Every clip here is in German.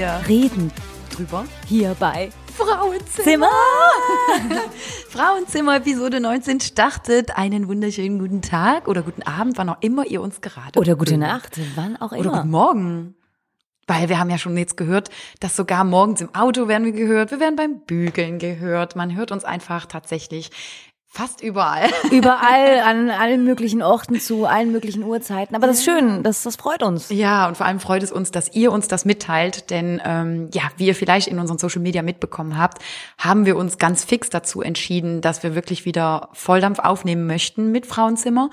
wir reden drüber. hier bei Frauenzimmer. Zimmer. Frauenzimmer Episode 19 startet. Einen wunderschönen guten Tag oder guten Abend, wann auch immer ihr uns gerade Oder gute hört. Nacht, wann auch Oder immer. guten Morgen. Weil wir haben ja schon jetzt gehört, dass sogar morgens im Auto werden wir gehört, wir werden beim Bügeln gehört. Man hört uns einfach tatsächlich fast überall. Überall, an allen möglichen Orten zu allen möglichen Uhrzeiten. Aber das ist schön, das, das freut uns. Ja, und vor allem freut es uns, dass ihr uns das mitteilt, denn ähm, ja, wie ihr vielleicht in unseren Social Media mitbekommen habt, haben wir uns ganz fix dazu entschieden, dass wir wirklich wieder Volldampf aufnehmen möchten mit Frauenzimmer.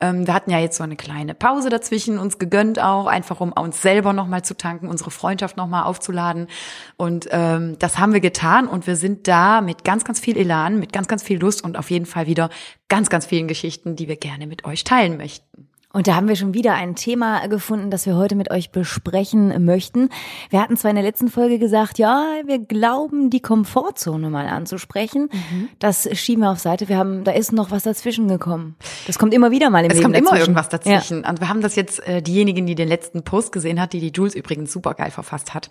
Ähm, wir hatten ja jetzt so eine kleine Pause dazwischen uns gegönnt auch, einfach um uns selber nochmal zu tanken, unsere Freundschaft nochmal aufzuladen. Und ähm, das haben wir getan und wir sind da mit ganz, ganz viel Elan, mit ganz, ganz viel Lust und auf jeden Fall wieder ganz, ganz vielen Geschichten, die wir gerne mit euch teilen möchten. Und da haben wir schon wieder ein Thema gefunden, das wir heute mit euch besprechen möchten. Wir hatten zwar in der letzten Folge gesagt, ja, wir glauben, die Komfortzone mal anzusprechen. Das schieben wir auf Seite. Wir haben, da ist noch was dazwischen gekommen. Das kommt immer wieder mal im Es Leben kommt immer dazwischen. irgendwas dazwischen. Und wir haben das jetzt, äh, diejenigen, die den letzten Post gesehen hat, die die Jules übrigens super geil verfasst hat.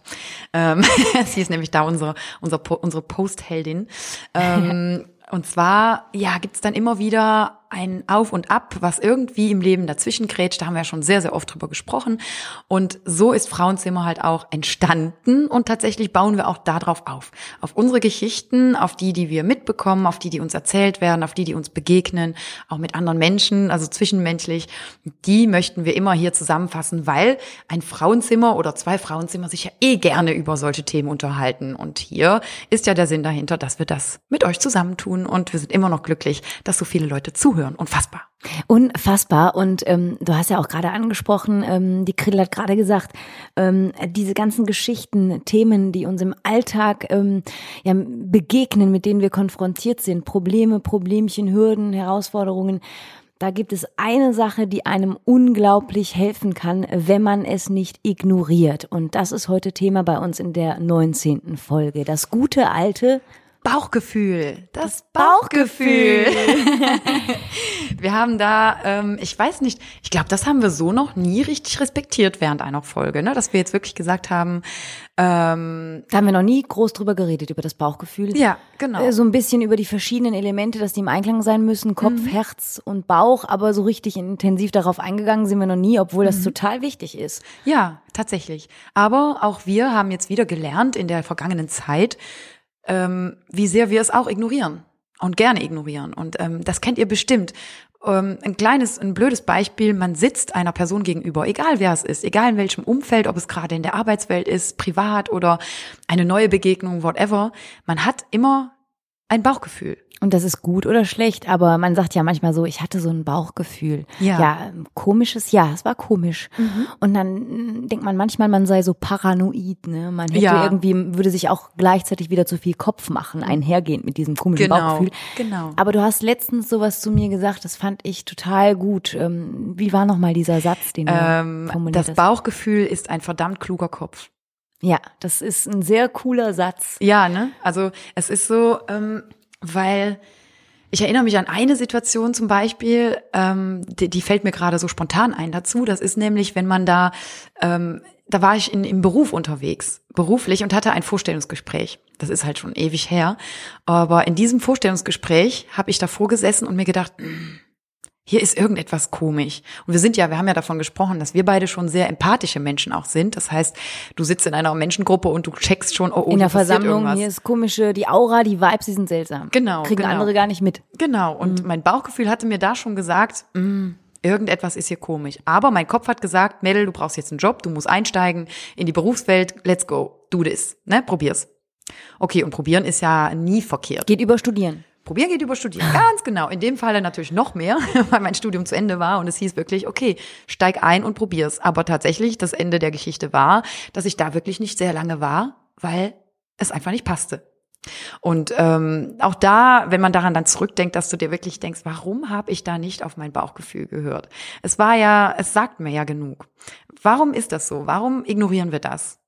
Ähm, sie ist nämlich da unsere, unsere, unsere Postheldin. Ähm, und zwar, ja, gibt's dann immer wieder ein Auf und Ab, was irgendwie im Leben dazwischen grätscht. Da haben wir ja schon sehr, sehr oft drüber gesprochen. Und so ist Frauenzimmer halt auch entstanden. Und tatsächlich bauen wir auch darauf auf. Auf unsere Geschichten, auf die, die wir mitbekommen, auf die, die uns erzählt werden, auf die, die uns begegnen, auch mit anderen Menschen, also zwischenmenschlich. Die möchten wir immer hier zusammenfassen, weil ein Frauenzimmer oder zwei Frauenzimmer sich ja eh gerne über solche Themen unterhalten. Und hier ist ja der Sinn dahinter, dass wir das mit euch zusammentun. Und wir sind immer noch glücklich, dass so viele Leute zuhören. Unfassbar. Unfassbar. Und ähm, du hast ja auch gerade angesprochen, ähm, die Krill hat gerade gesagt, ähm, diese ganzen Geschichten, Themen, die uns im Alltag ähm, ja, begegnen, mit denen wir konfrontiert sind, Probleme, Problemchen, Hürden, Herausforderungen. Da gibt es eine Sache, die einem unglaublich helfen kann, wenn man es nicht ignoriert. Und das ist heute Thema bei uns in der 19. Folge. Das gute alte Bauchgefühl. Das Bauchgefühl. wir haben da, ähm, ich weiß nicht, ich glaube, das haben wir so noch nie richtig respektiert während einer Folge, ne? dass wir jetzt wirklich gesagt haben, ähm, Da haben wir noch nie groß drüber geredet, über das Bauchgefühl. ja, genau. Äh, So ein bisschen über die verschiedenen Elemente, dass die im Einklang sein müssen, Kopf, Mhm. Herz und Bauch, aber so richtig intensiv darauf eingegangen sind wir noch nie, obwohl Mhm. das total wichtig ist. Ja, tatsächlich. Aber auch wir haben jetzt wieder gelernt in der vergangenen Zeit, ähm, wie sehr wir es auch ignorieren und gerne ignorieren. Und ähm, das kennt ihr bestimmt. Ähm, ein kleines, ein blödes Beispiel, man sitzt einer Person gegenüber, egal wer es ist, egal in welchem Umfeld, ob es gerade in der Arbeitswelt ist, privat oder eine neue Begegnung, whatever, man hat immer ein Bauchgefühl. Und das ist gut oder schlecht, aber man sagt ja manchmal so, ich hatte so ein Bauchgefühl. Ja. Ja, komisches, ja, es war komisch. Mhm. Und dann denkt man manchmal, man sei so paranoid, ne? Man hätte Ja. irgendwie, würde sich auch gleichzeitig wieder zu viel Kopf machen, einhergehend mit diesem komischen Genau, Bauchgefühl. genau. Aber du hast letztens sowas zu mir gesagt, das fand ich total gut. Ähm, Wie war nochmal dieser Satz, den du Ähm, formuliert das? Bauchgefühl ist ein verdammt kluger Kopf. Ja, das ist ein sehr cooler Satz. Ja, ne? Also es ist so, ähm, weil ich erinnere mich an eine Situation zum Beispiel, ähm, die, die fällt mir gerade so spontan ein dazu. Das ist nämlich, wenn man da, ähm, da war ich in, im Beruf unterwegs, beruflich und hatte ein Vorstellungsgespräch. Das ist halt schon ewig her. Aber in diesem Vorstellungsgespräch habe ich davor gesessen und mir gedacht, "Mm, hier ist irgendetwas komisch. Und wir sind ja, wir haben ja davon gesprochen, dass wir beide schon sehr empathische Menschen auch sind. Das heißt, du sitzt in einer Menschengruppe und du checkst schon, oh, oh In der Versammlung, irgendwas. hier ist komische, die Aura, die Vibes, die sind seltsam. Genau, Kriegen genau. andere gar nicht mit. Genau, und mein Bauchgefühl hatte mir da schon gesagt, "Mm, irgendetwas ist hier komisch. Aber mein Kopf hat gesagt, Mädel, du brauchst jetzt einen Job, du musst einsteigen in die Berufswelt, let's go, do this, ne, probier's. Okay, und probieren ist ja nie verkehrt. Geht über Studieren. Probieren geht über Studieren. Ganz genau. In dem Falle natürlich noch mehr, weil mein Studium zu Ende war und es hieß wirklich, okay, steig ein und probier's. Aber tatsächlich, das Ende der Geschichte war, dass ich da wirklich nicht sehr lange war, weil es einfach nicht passte. Und ähm, auch da, wenn man daran dann zurückdenkt, dass du dir wirklich denkst, warum habe ich da nicht auf mein Bauchgefühl gehört? Es war ja, es sagt mir ja genug. Warum ist das so? Warum ignorieren wir das?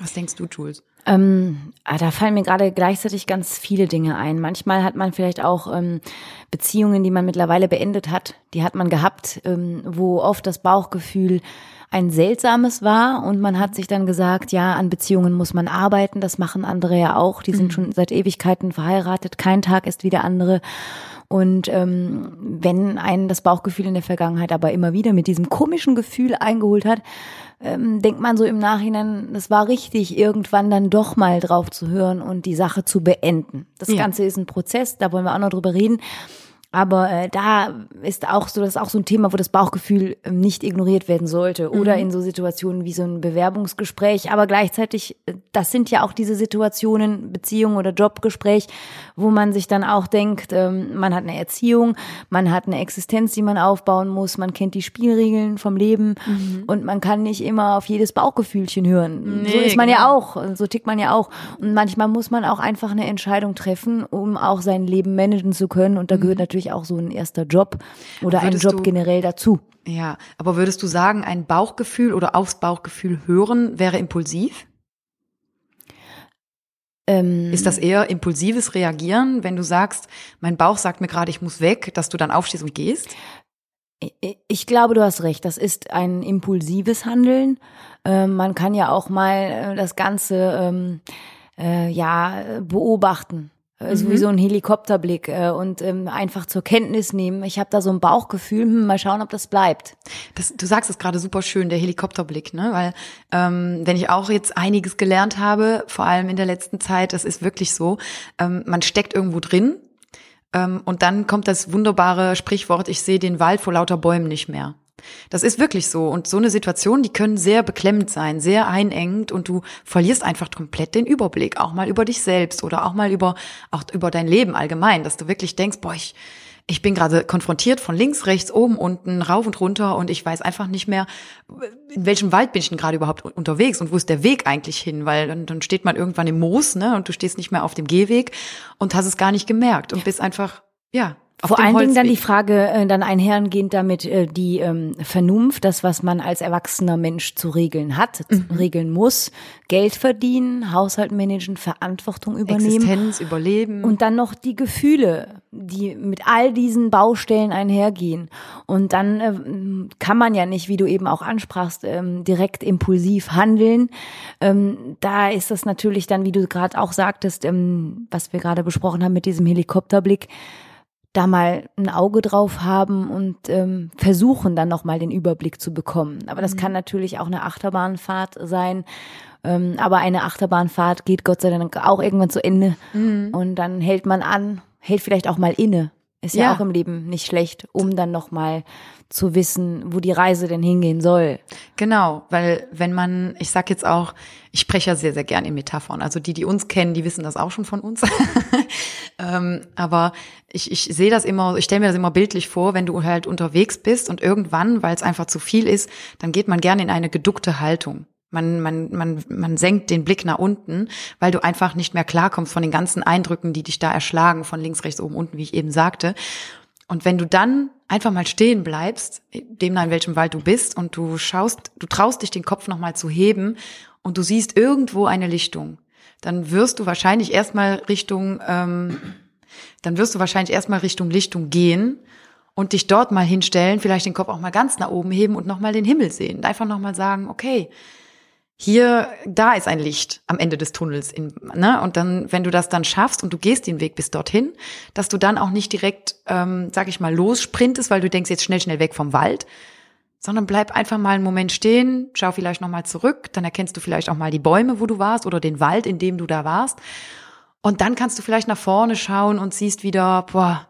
Was denkst du, Jules? Ähm, ah, da fallen mir gerade gleichzeitig ganz viele Dinge ein. Manchmal hat man vielleicht auch ähm, Beziehungen, die man mittlerweile beendet hat, die hat man gehabt, ähm, wo oft das Bauchgefühl ein seltsames war und man hat sich dann gesagt, ja, an Beziehungen muss man arbeiten, das machen andere ja auch, die sind mhm. schon seit Ewigkeiten verheiratet, kein Tag ist wie der andere. Und ähm, wenn einen das Bauchgefühl in der Vergangenheit aber immer wieder mit diesem komischen Gefühl eingeholt hat, ähm, denkt man so im Nachhinein, das war richtig, irgendwann dann doch mal drauf zu hören und die Sache zu beenden. Das ja. Ganze ist ein Prozess, da wollen wir auch noch drüber reden. Aber äh, da ist auch so, das ist auch so ein Thema, wo das Bauchgefühl äh, nicht ignoriert werden sollte. Oder mhm. in so Situationen wie so ein Bewerbungsgespräch. Aber gleichzeitig, äh, das sind ja auch diese Situationen, Beziehung oder Jobgespräch, wo man sich dann auch denkt, ähm, man hat eine Erziehung, man hat eine Existenz, die man aufbauen muss, man kennt die Spielregeln vom Leben mhm. und man kann nicht immer auf jedes Bauchgefühlchen hören. Nee, so ist man genau. ja auch, so tickt man ja auch. Und manchmal muss man auch einfach eine Entscheidung treffen, um auch sein Leben managen zu können. Und da mhm. gehört natürlich natürlich auch so ein erster Job oder ein Job du, generell dazu. Ja, aber würdest du sagen, ein Bauchgefühl oder aufs Bauchgefühl hören wäre impulsiv? Ähm, ist das eher impulsives Reagieren, wenn du sagst, mein Bauch sagt mir gerade, ich muss weg, dass du dann aufstehst und gehst? Ich glaube, du hast recht. Das ist ein impulsives Handeln. Ähm, man kann ja auch mal äh, das Ganze ähm, äh, ja beobachten äh, so mhm. wie so ein Helikopterblick äh, und ähm, einfach zur Kenntnis nehmen. Ich habe da so ein Bauchgefühl, hm, mal schauen, ob das bleibt. Das, du sagst es gerade super schön, der Helikopterblick, ne? Weil ähm, wenn ich auch jetzt einiges gelernt habe, vor allem in der letzten Zeit, das ist wirklich so, ähm, man steckt irgendwo drin ähm, und dann kommt das wunderbare Sprichwort, ich sehe den Wald vor lauter Bäumen nicht mehr. Das ist wirklich so. Und so eine Situation, die können sehr beklemmend sein, sehr einengend. Und du verlierst einfach komplett den Überblick, auch mal über dich selbst oder auch mal über, auch über dein Leben allgemein, dass du wirklich denkst, boah, ich, ich bin gerade konfrontiert von links, rechts, oben, unten, rauf und runter. Und ich weiß einfach nicht mehr, in welchem Wald bin ich denn gerade überhaupt unterwegs? Und wo ist der Weg eigentlich hin, weil dann, dann steht man irgendwann im Moos, ne, und du stehst nicht mehr auf dem Gehweg und hast es gar nicht gemerkt und bist einfach, ja, vor allen Dingen dann die Frage, äh, dann einhergehend damit äh, die ähm, Vernunft, das, was man als erwachsener Mensch zu regeln hat, mhm. regeln muss, Geld verdienen, Haushalt managen, Verantwortung übernehmen. Existenz, Überleben. Und dann noch die Gefühle, die mit all diesen Baustellen einhergehen. Und dann äh, kann man ja nicht, wie du eben auch ansprachst, ähm, direkt impulsiv handeln. Ähm, da ist das natürlich dann, wie du gerade auch sagtest, ähm, was wir gerade besprochen haben mit diesem Helikopterblick, da mal ein Auge drauf haben und ähm, versuchen dann nochmal den Überblick zu bekommen. Aber das mhm. kann natürlich auch eine Achterbahnfahrt sein. Ähm, aber eine Achterbahnfahrt geht Gott sei Dank auch irgendwann zu Ende. Mhm. Und dann hält man an, hält vielleicht auch mal inne. Ist ja, ja auch im Leben nicht schlecht, um dann nochmal zu wissen, wo die Reise denn hingehen soll. Genau, weil wenn man, ich sag jetzt auch, ich spreche ja sehr, sehr gern in Metaphern. Also die, die uns kennen, die wissen das auch schon von uns. ähm, aber ich, ich sehe das immer, ich stelle mir das immer bildlich vor, wenn du halt unterwegs bist und irgendwann, weil es einfach zu viel ist, dann geht man gerne in eine geduckte Haltung. Man, man, man, man senkt den Blick nach unten, weil du einfach nicht mehr klarkommst von den ganzen Eindrücken, die dich da erschlagen, von links, rechts, oben, unten, wie ich eben sagte. Und wenn du dann einfach mal stehen bleibst, demnach in welchem Wald du bist, und du schaust, du traust dich den Kopf nochmal zu heben und du siehst irgendwo eine Lichtung, dann wirst du wahrscheinlich erstmal Richtung, ähm, dann wirst du wahrscheinlich erstmal Richtung Lichtung gehen und dich dort mal hinstellen, vielleicht den Kopf auch mal ganz nach oben heben und nochmal den Himmel sehen. Einfach nochmal sagen, okay, hier, da ist ein Licht am Ende des Tunnels. In, ne? Und dann, wenn du das dann schaffst und du gehst den Weg bis dorthin, dass du dann auch nicht direkt, ähm, sag ich mal, lossprintest, weil du denkst jetzt schnell, schnell weg vom Wald, sondern bleib einfach mal einen Moment stehen, schau vielleicht nochmal zurück, dann erkennst du vielleicht auch mal die Bäume, wo du warst oder den Wald, in dem du da warst. Und dann kannst du vielleicht nach vorne schauen und siehst wieder, boah,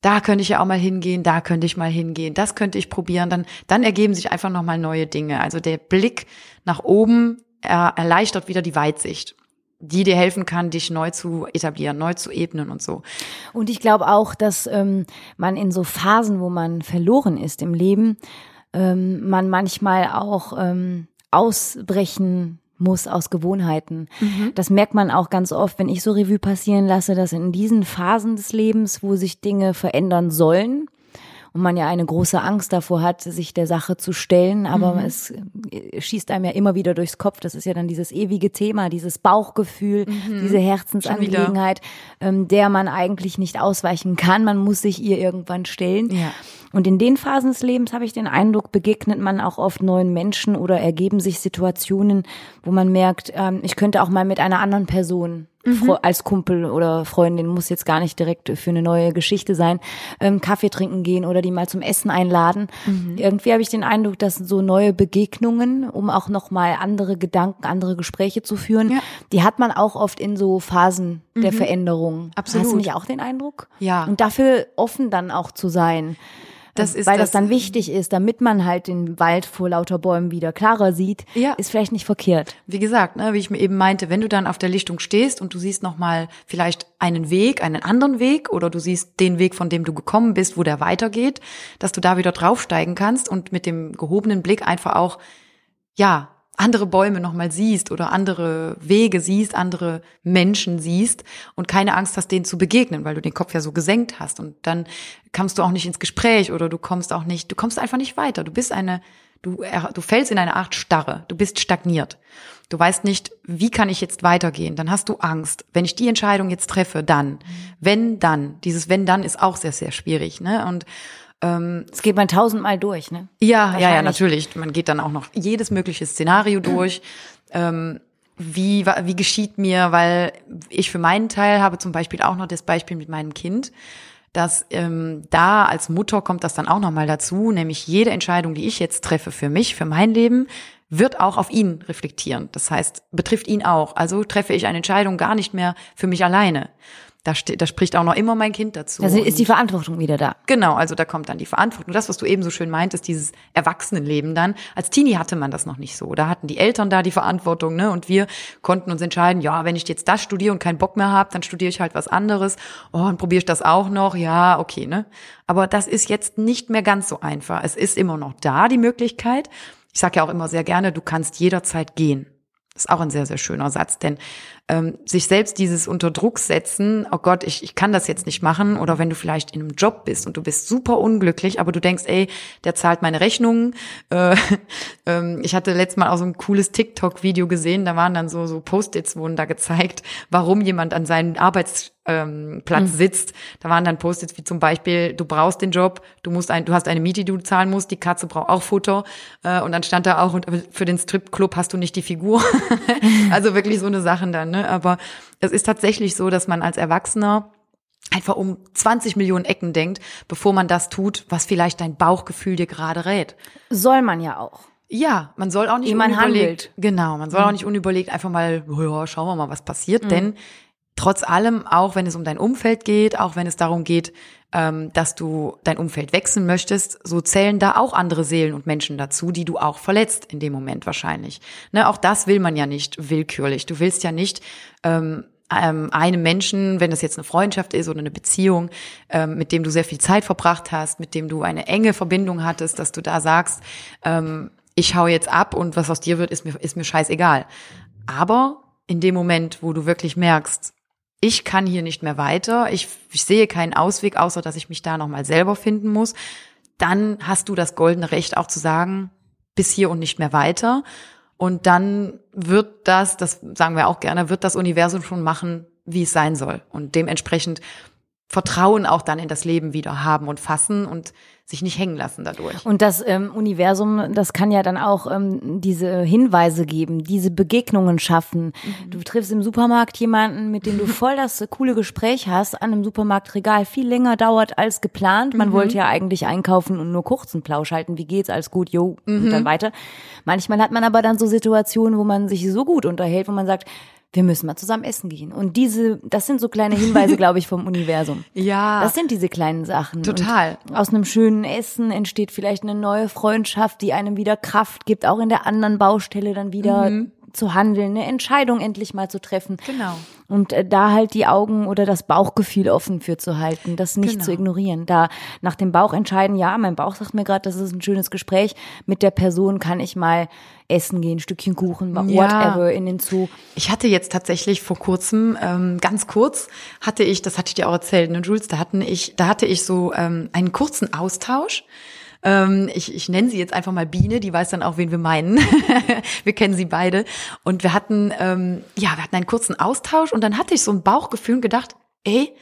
da könnte ich ja auch mal hingehen, da könnte ich mal hingehen, das könnte ich probieren, dann, dann ergeben sich einfach nochmal neue Dinge. Also der Blick nach oben er, erleichtert wieder die Weitsicht die dir helfen kann, dich neu zu etablieren, neu zu ebnen und so. Und ich glaube auch, dass ähm, man in so Phasen, wo man verloren ist im Leben, ähm, man manchmal auch ähm, ausbrechen muss aus Gewohnheiten. Mhm. Das merkt man auch ganz oft, wenn ich so Revue passieren lasse, dass in diesen Phasen des Lebens, wo sich Dinge verändern sollen, und man ja eine große Angst davor hat, sich der Sache zu stellen, aber mhm. es äh, schießt einem ja immer wieder durchs Kopf. Das ist ja dann dieses ewige Thema, dieses Bauchgefühl, mhm. diese Herzensangelegenheit, ähm, der man eigentlich nicht ausweichen kann. Man muss sich ihr irgendwann stellen. Ja. Und in den Phasen des Lebens habe ich den Eindruck, begegnet man auch oft neuen Menschen oder ergeben sich Situationen, wo man merkt, ähm, ich könnte auch mal mit einer anderen Person mhm. als Kumpel oder Freundin, muss jetzt gar nicht direkt für eine neue Geschichte sein, ähm, Kaffee trinken gehen oder die mal zum Essen einladen. Mhm. Irgendwie habe ich den Eindruck, dass so neue Begegnungen, um auch nochmal andere Gedanken, andere Gespräche zu führen, ja. die hat man auch oft in so Phasen mhm. der Veränderung. Absolut. Hast du nicht auch den Eindruck? Ja. Und dafür offen dann auch zu sein. Das ist weil das, das, dann wichtig ist, damit man halt den Wald vor lauter Bäumen wieder klarer sieht, ja. ist vielleicht nicht verkehrt. Wie gesagt, ne, wie ich mir eben meinte, wenn du dann auf der Lichtung stehst und du siehst noch mal vielleicht einen Weg, einen anderen Weg oder du siehst den Weg, von dem du gekommen bist, wo der weitergeht, dass du da wieder draufsteigen kannst und mit dem gehobenen Blick einfach auch ja andere Bäume nochmal siehst oder andere Wege siehst, andere Menschen siehst und keine Angst hast, denen zu begegnen, weil du den Kopf ja so gesenkt hast. Und dann kommst du auch nicht ins Gespräch oder du kommst auch nicht, du kommst einfach nicht weiter. Du bist eine, du, du fällst in eine Art Starre, du bist stagniert. Du weißt nicht, wie kann ich jetzt weitergehen? Dann hast du Angst. Wenn ich die Entscheidung jetzt treffe, dann. Wenn dann. Dieses wenn dann ist auch sehr, sehr schwierig. Ne? Und ähm, das geht man tausendmal durch, ne? Ja, ja, ja, natürlich. Man geht dann auch noch jedes mögliche Szenario durch. Ähm, wie, wie geschieht mir, weil ich für meinen Teil habe zum Beispiel auch noch das Beispiel mit meinem Kind, dass ähm, da als Mutter kommt das dann auch nochmal dazu, nämlich jede Entscheidung, die ich jetzt treffe für mich, für mein Leben, wird auch auf ihn reflektieren. Das heißt, betrifft ihn auch. Also treffe ich eine Entscheidung gar nicht mehr für mich alleine. Da, da spricht auch noch immer mein Kind dazu. Also ist die Verantwortung wieder da. Genau, also da kommt dann die Verantwortung. Das, was du eben so schön meintest, dieses Erwachsenenleben dann. Als Teenie hatte man das noch nicht so. Da hatten die Eltern da die Verantwortung, ne? Und wir konnten uns entscheiden, ja, wenn ich jetzt das studiere und keinen Bock mehr habe, dann studiere ich halt was anderes. Oh, und probiere ich das auch noch. Ja, okay, ne? Aber das ist jetzt nicht mehr ganz so einfach. Es ist immer noch da, die Möglichkeit. Ich sage ja auch immer sehr gerne, du kannst jederzeit gehen. Das ist auch ein sehr, sehr schöner Satz, denn ähm, sich selbst dieses unter Druck setzen, oh Gott, ich, ich kann das jetzt nicht machen, oder wenn du vielleicht in einem Job bist und du bist super unglücklich, aber du denkst, ey, der zahlt meine Rechnungen. Äh, ähm, ich hatte letztes Mal auch so ein cooles TikTok-Video gesehen, da waren dann so, so Post-its wurden da gezeigt, warum jemand an seinen Arbeits ähm, Platz mhm. sitzt. Da waren dann Post-its wie zum Beispiel, du brauchst den Job, du musst ein, du hast eine Miete, die du zahlen musst, die Katze braucht auch Futter. Äh, und dann stand da auch, und für den Stripclub hast du nicht die Figur. also wirklich so eine Sachen dann, ne? Aber es ist tatsächlich so, dass man als Erwachsener einfach um 20 Millionen Ecken denkt, bevor man das tut, was vielleicht dein Bauchgefühl dir gerade rät. Soll man ja auch. Ja, man soll auch nicht Wie man handelt. Genau, man soll auch mhm. nicht unüberlegt einfach mal, ja, schauen wir mal, was passiert, mhm. denn trotz allem, auch wenn es um dein Umfeld geht, auch wenn es darum geht, ähm, dass du dein Umfeld wechseln möchtest, so zählen da auch andere Seelen und Menschen dazu, die du auch verletzt in dem Moment wahrscheinlich. Ne, auch das will man ja nicht willkürlich. Du willst ja nicht ähm, ähm, einem Menschen, wenn das jetzt eine Freundschaft ist oder eine Beziehung, ähm, mit dem du sehr viel Zeit verbracht hast, mit dem du eine enge Verbindung hattest, dass du da sagst, ähm, ich hau jetzt ab und was aus dir wird, ist mir, ist mir scheißegal. Aber in dem Moment, wo du wirklich merkst, ich kann hier nicht mehr weiter, ich, ich sehe keinen Ausweg, außer dass ich mich da nochmal selber finden muss, dann hast du das goldene Recht auch zu sagen, bis hier und nicht mehr weiter. Und dann wird das, das sagen wir auch gerne, wird das Universum schon machen, wie es sein soll. Und dementsprechend Vertrauen auch dann in das Leben wieder haben und fassen und sich nicht hängen lassen dadurch. Und das ähm, Universum, das kann ja dann auch ähm, diese Hinweise geben, diese Begegnungen schaffen. Mhm. Du triffst im Supermarkt jemanden, mit dem du voll das coole Gespräch hast, an einem Supermarktregal viel länger dauert als geplant. Man mhm. wollte ja eigentlich einkaufen und nur kurzen Plausch halten. Wie geht's? Alles gut, jo, mhm. und dann weiter. Manchmal hat man aber dann so Situationen, wo man sich so gut unterhält, wo man sagt, wir müssen mal zusammen essen gehen. Und diese, das sind so kleine Hinweise, glaube ich, vom Universum. Ja. Das sind diese kleinen Sachen. Total. Und aus einem schönen Essen entsteht vielleicht eine neue Freundschaft, die einem wieder Kraft gibt, auch in der anderen Baustelle dann wieder. Mhm. Zu handeln, eine Entscheidung endlich mal zu treffen. Genau. Und äh, da halt die Augen oder das Bauchgefühl offen für zu halten, das nicht Genau. zu ignorieren. Da nach dem Bauch entscheiden, ja, mein Bauch sagt mir gerade, das ist ein schönes Gespräch. Mit der Person kann ich mal essen gehen, Stückchen Kuchen, Ja. whatever, in den Zoo. Ich hatte jetzt tatsächlich vor kurzem, ähm, ganz kurz, hatte ich, das hatte ich dir auch erzählt, ne, Jules, da hatten ich, da hatte ich so ähm, einen kurzen Austausch. Ähm, ich, ich nenne sie jetzt einfach mal Biene, die weiß dann auch, wen wir meinen. wir kennen sie beide. Und wir hatten, ähm, ja, wir hatten einen kurzen Austausch und dann hatte ich so ein Bauchgefühl und gedacht, ey,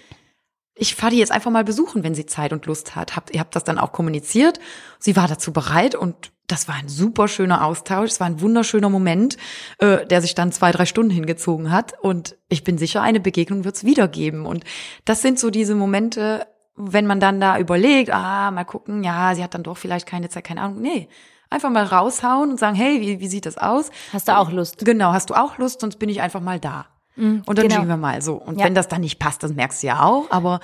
ich fahre die jetzt einfach mal besuchen, wenn sie Zeit und Lust hat. Habt, ihr habt das dann auch kommuniziert. Sie war dazu bereit und das war ein super schöner Austausch. Es war ein wunderschöner Moment, äh, der sich dann zwei, drei Stunden hingezogen hat. Und ich bin sicher, eine Begegnung wird es wiedergeben. Und das sind so diese Momente, wenn man dann da überlegt, ah, mal gucken, ja, sie hat dann doch vielleicht keine Zeit, keine Ahnung. Nee, einfach mal raushauen und sagen, hey, wie, wie sieht das aus? Hast du auch Lust? Genau, hast du auch Lust, sonst bin ich einfach mal da. und dann genau. wir mal so. Und Ja. wenn das dann nicht passt, das merkst du ja auch, aber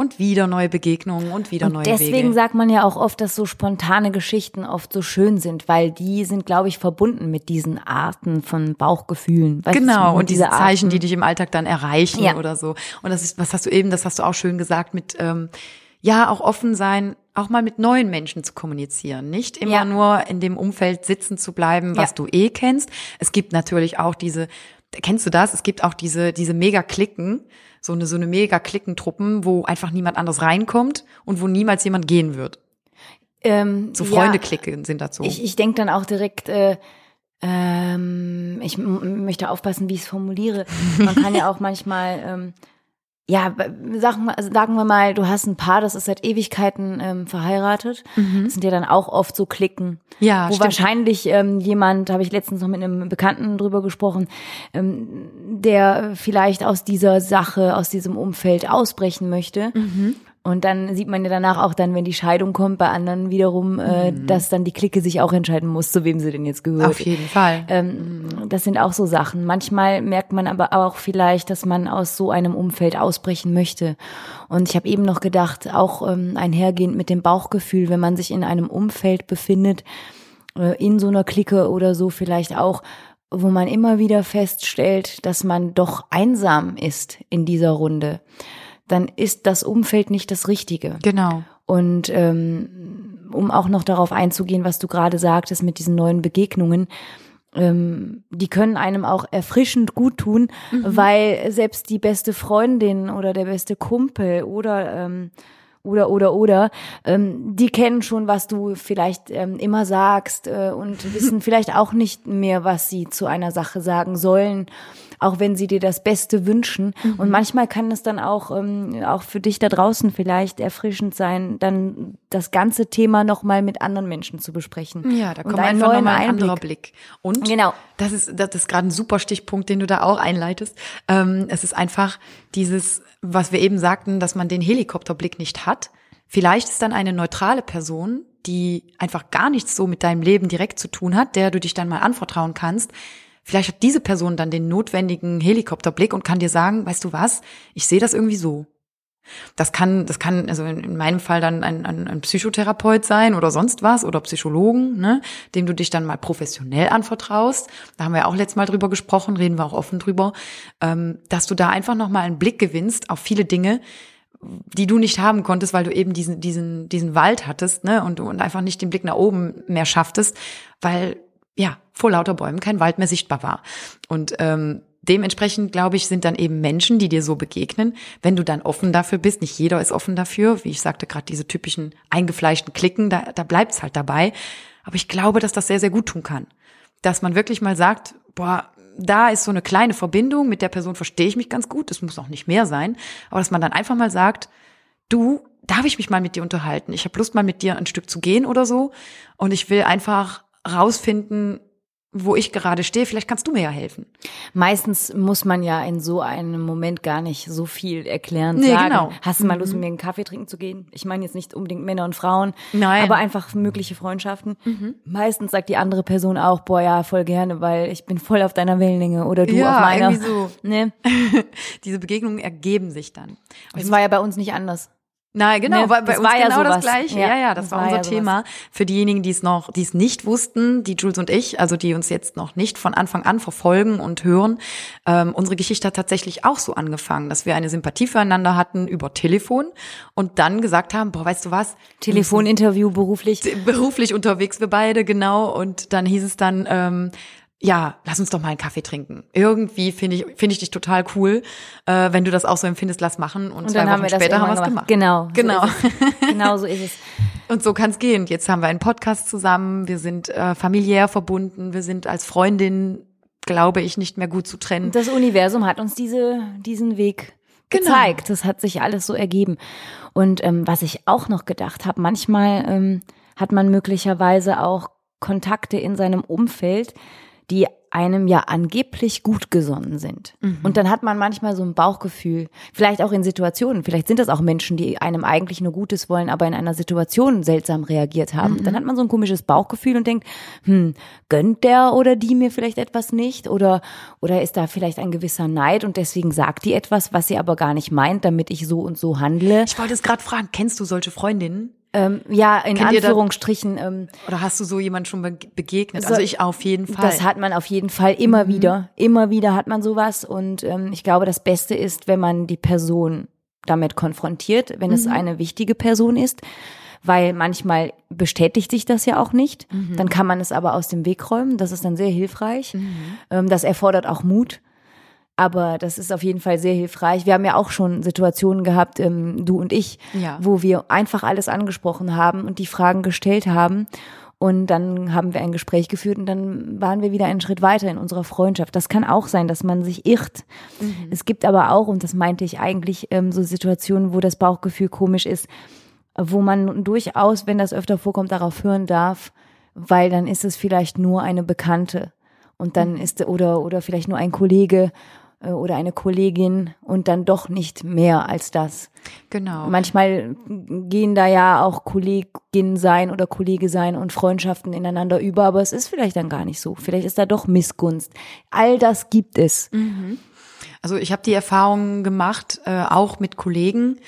und wieder neue Begegnungen und wieder neue Deswegen Wege. sagt man ja auch oft, dass so spontane Geschichten oft so schön sind, weil die sind, glaube ich, verbunden mit diesen Arten von Bauchgefühlen. Weißt du, Genau, mit und diese Zeichen, Arten. die dich im Alltag dann erreichen Ja. oder so. Und das ist, was hast du eben, das hast du auch schön gesagt, mit ähm, ja, auch offen sein, auch mal mit neuen Menschen zu kommunizieren. Nicht immer Ja. nur in dem Umfeld sitzen zu bleiben, was Ja. du eh kennst. Es gibt natürlich auch diese, kennst du das? Es gibt auch diese, diese Mega-Klicken, so eine, so eine Mega-Klickentruppen, wo einfach niemand anders reinkommt und wo niemals jemand gehen wird. ähm, So ja, Freunde-Klicken sind dazu. Ich, ich denke dann auch direkt, äh, ähm, ich möchte aufpassen, wie ich es formuliere. Man kann ja auch manchmal, ähm, ja, sagen, wir- sagen wir mal, du hast ein Paar, das ist seit Ewigkeiten ähm, verheiratet. Das sind ja dann auch oft so Klicken. Ja, wo stimmt. wahrscheinlich ähm, jemand, habe ich letztens noch mit einem Bekannten drüber gesprochen, ähm, der vielleicht aus dieser Sache, aus diesem Umfeld ausbrechen möchte. Mhm. Und dann sieht man ja danach auch dann, wenn die Scheidung kommt, bei anderen wiederum, äh, dass dann die Clique sich auch entscheiden muss, zu wem sie denn jetzt gehört. Mhm. Auf jeden Fall. Ähm, das sind auch so Sachen. Manchmal merkt man aber auch vielleicht, dass man aus so einem Umfeld ausbrechen möchte. Und ich habe eben noch gedacht, auch ähm, einhergehend mit dem Bauchgefühl, wenn man sich in einem Umfeld befindet, äh, in so einer Clique oder so vielleicht auch, wo man immer wieder feststellt, dass man doch einsam ist in dieser Runde, dann ist das Umfeld nicht das Richtige. genau. Und ähm, um auch noch darauf einzugehen, was du gerade sagtest mit diesen neuen Begegnungen, ähm, die können einem auch erfrischend gut tun, weil selbst die beste Freundin oder der beste Kumpel oder ähm, oder oder oder ähm, die kennen schon, was du vielleicht ähm, immer sagst äh, und wissen vielleicht auch nicht mehr, was sie zu einer Sache sagen sollen, auch wenn sie dir das Beste wünschen. Und manchmal kann es dann auch ähm, auch für dich da draußen vielleicht erfrischend sein, dann das ganze Thema noch mal mit anderen Menschen zu besprechen. Ja, da kommt einfach nochmal ein Einblick. anderer Blick. Und Genau. das ist, das ist gerade ein super Stichpunkt, den du da auch einleitest. Ähm, es ist einfach dieses, was wir eben sagten, dass man den Helikopterblick nicht hat. Vielleicht ist dann eine neutrale Person, die einfach gar nichts so mit deinem Leben direkt zu tun hat, der du dich dann mal anvertrauen kannst. Vielleicht hat diese Person dann den notwendigen Helikopterblick und kann dir sagen, weißt du was, ich sehe das irgendwie so. Das kann, das kann, also in in meinem Fall dann ein, ein, ein Psychotherapeut sein oder sonst was oder Psychologen, ne, dem du dich dann mal professionell anvertraust. Da haben wir ja auch letztes Mal drüber gesprochen, reden wir auch offen drüber, ähm, dass du da einfach nochmal einen Blick gewinnst auf viele Dinge, die du nicht haben konntest, weil du eben diesen, diesen, diesen Wald hattest, ne, und, und einfach nicht den Blick nach oben mehr schafftest, weil, ja, vor lauter Bäumen kein Wald mehr sichtbar war. Und ähm, dementsprechend, glaube ich, sind dann eben Menschen, die dir so begegnen, wenn du dann offen dafür bist. Nicht jeder ist offen dafür, wie ich sagte, gerade diese typischen eingefleischten Klicken, da, da bleibt's halt dabei. Aber ich glaube, dass das sehr, sehr gut tun kann. Dass man wirklich mal sagt, boah, da ist so eine kleine Verbindung, mit der Person verstehe ich mich ganz gut, es muss auch nicht mehr sein, aber dass man dann einfach mal sagt, du, darf ich mich mal mit dir unterhalten? Ich habe Lust, mal mit dir ein Stück zu gehen oder so und ich will einfach rausfinden, wo ich gerade stehe. Vielleicht kannst du mir ja helfen. Meistens muss man ja in so einem Moment gar nicht so viel erklären, Nee, sagen. genau. Hast du mal Lust, mit mir einen Kaffee trinken zu gehen? Ich meine jetzt nicht unbedingt Männer und Frauen, Nein. aber einfach mögliche Freundschaften. Meistens sagt die andere Person auch, boah, ja, voll gerne, weil ich bin voll auf deiner Wellenlänge oder du Ja, auf meiner. irgendwie so. Ne? Diese Begegnungen ergeben sich dann. Und Das war ja bei uns nicht anders. Nein, genau, Ne, bei, bei das uns war ja genau das sowas. gleiche. Ja, Ja, ja, das, das war war unser ja. Thema. Für diejenigen, die es noch, die es nicht wussten, die Jules und ich, also die uns jetzt noch nicht von Anfang an verfolgen und hören, ähm, unsere Geschichte hat tatsächlich auch so angefangen, dass wir eine Sympathie füreinander hatten über Telefon und dann gesagt haben, boah, weißt du was? Telefoninterview beruflich. beruflich unterwegs wir beide, genau. Und dann hieß es dann, ähm, ja, lass uns doch mal einen Kaffee trinken. Irgendwie finde ich, finde ich dich total cool. Äh, wenn du das auch so empfindest, lass machen. Und, Und zwei dann Wochen haben wir das später haben wir es gemacht. Genau. Genau. So ist es. genau so ist es. Und so kann es gehen. Jetzt haben wir einen Podcast zusammen, wir sind äh, familiär verbunden, wir sind als Freundin, glaube ich, nicht mehr gut zu trennen. Das Universum hat uns diese, diesen Weg Genau. gezeigt. Das hat sich alles so ergeben. Und ähm, was ich auch noch gedacht habe, manchmal ähm, hat man möglicherweise auch Kontakte in seinem Umfeld, die einem ja angeblich gut gesonnen sind. Und dann hat man manchmal so ein Bauchgefühl, vielleicht auch in Situationen, vielleicht sind das auch Menschen, die einem eigentlich nur Gutes wollen, aber in einer Situation seltsam reagiert haben. Dann hat man so ein komisches Bauchgefühl und denkt, hm, gönnt der oder die mir vielleicht etwas nicht oder oder ist da vielleicht ein gewisser Neid und deswegen sagt die etwas, was sie aber gar nicht meint, damit ich so und so handle. Ich wollte es gerade fragen, kennst du solche Freundinnen? Ähm, ja, in Kennt Anführungsstrichen. Ähm, Oder hast du so jemand schon be- begegnet? So- also ich auf jeden Fall. Das hat man auf jeden Fall immer wieder. Immer wieder hat man sowas. Und ähm, ich glaube, das Beste ist, wenn man die Person damit konfrontiert, wenn es eine wichtige Person ist. Weil manchmal bestätigt sich das ja auch nicht. Dann kann man es aber aus dem Weg räumen. Das ist dann sehr hilfreich. Ähm, das erfordert auch Mut. Aber das ist auf jeden Fall sehr hilfreich. Wir haben ja auch schon Situationen gehabt, ähm, du und ich, Ja. wo wir einfach alles angesprochen haben und die Fragen gestellt haben. Und dann haben wir ein Gespräch geführt und dann waren wir wieder einen Schritt weiter in unserer Freundschaft. Das kann auch sein, dass man sich irrt. Es gibt aber auch, und das meinte ich eigentlich, ähm, so Situationen, wo das Bauchgefühl komisch ist, wo man durchaus, wenn das öfter vorkommt, darauf hören darf, weil dann ist es vielleicht nur eine Bekannte und dann ist oder oder vielleicht nur ein Kollege oder eine Kollegin und dann doch nicht mehr als das. genau. Manchmal gehen da ja auch Kollegin sein oder Kollege sein und Freundschaften ineinander über, aber es ist vielleicht dann gar nicht so. Vielleicht ist da doch Missgunst. All das gibt es. Also ich habe die Erfahrung gemacht, äh, auch mit Kollegen,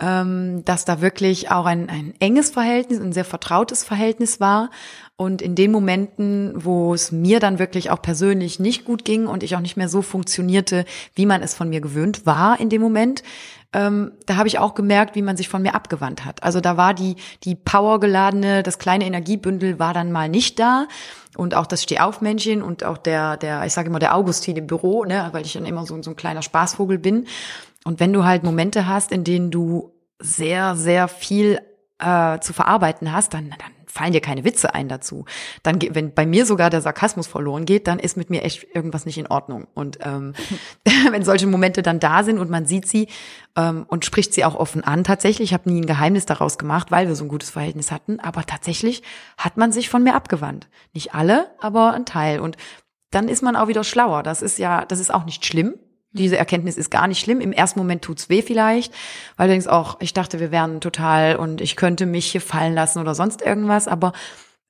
ähm, dass da wirklich auch ein, ein enges Verhältnis, ein sehr vertrautes Verhältnis war. Und in den Momenten, wo es mir dann wirklich auch persönlich nicht gut ging und ich auch nicht mehr so funktionierte, wie man es von mir gewöhnt war in dem Moment, ähm, da habe ich auch gemerkt, wie man sich von mir abgewandt hat. Also da war die, die powergeladene, das kleine Energiebündel war dann mal nicht da. Und auch das Stehaufmännchen und auch der, der, ich sage immer der Augustin im Büro, ne, weil ich dann immer so, so ein kleiner Spaßvogel bin. Und wenn du halt Momente hast, in denen du sehr, sehr viel äh, zu verarbeiten hast, dann, dann fallen dir keine Witze ein dazu. Dann, wenn bei mir sogar der Sarkasmus verloren geht, dann ist mit mir echt irgendwas nicht in Ordnung. Und ähm, wenn solche Momente dann da sind und man sieht sie ähm, und spricht sie auch offen an, tatsächlich, ich habe nie ein Geheimnis daraus gemacht, weil wir so ein gutes Verhältnis hatten, aber tatsächlich hat man sich von mir abgewandt. Nicht alle, aber ein Teil. Und dann ist man auch wieder schlauer. Das ist ja, das ist auch nicht schlimm. Diese Erkenntnis ist gar nicht schlimm. Im ersten Moment tut's weh vielleicht, weil du denkst auch, ich dachte, wir wären total und ich könnte mich hier fallen lassen oder sonst irgendwas, aber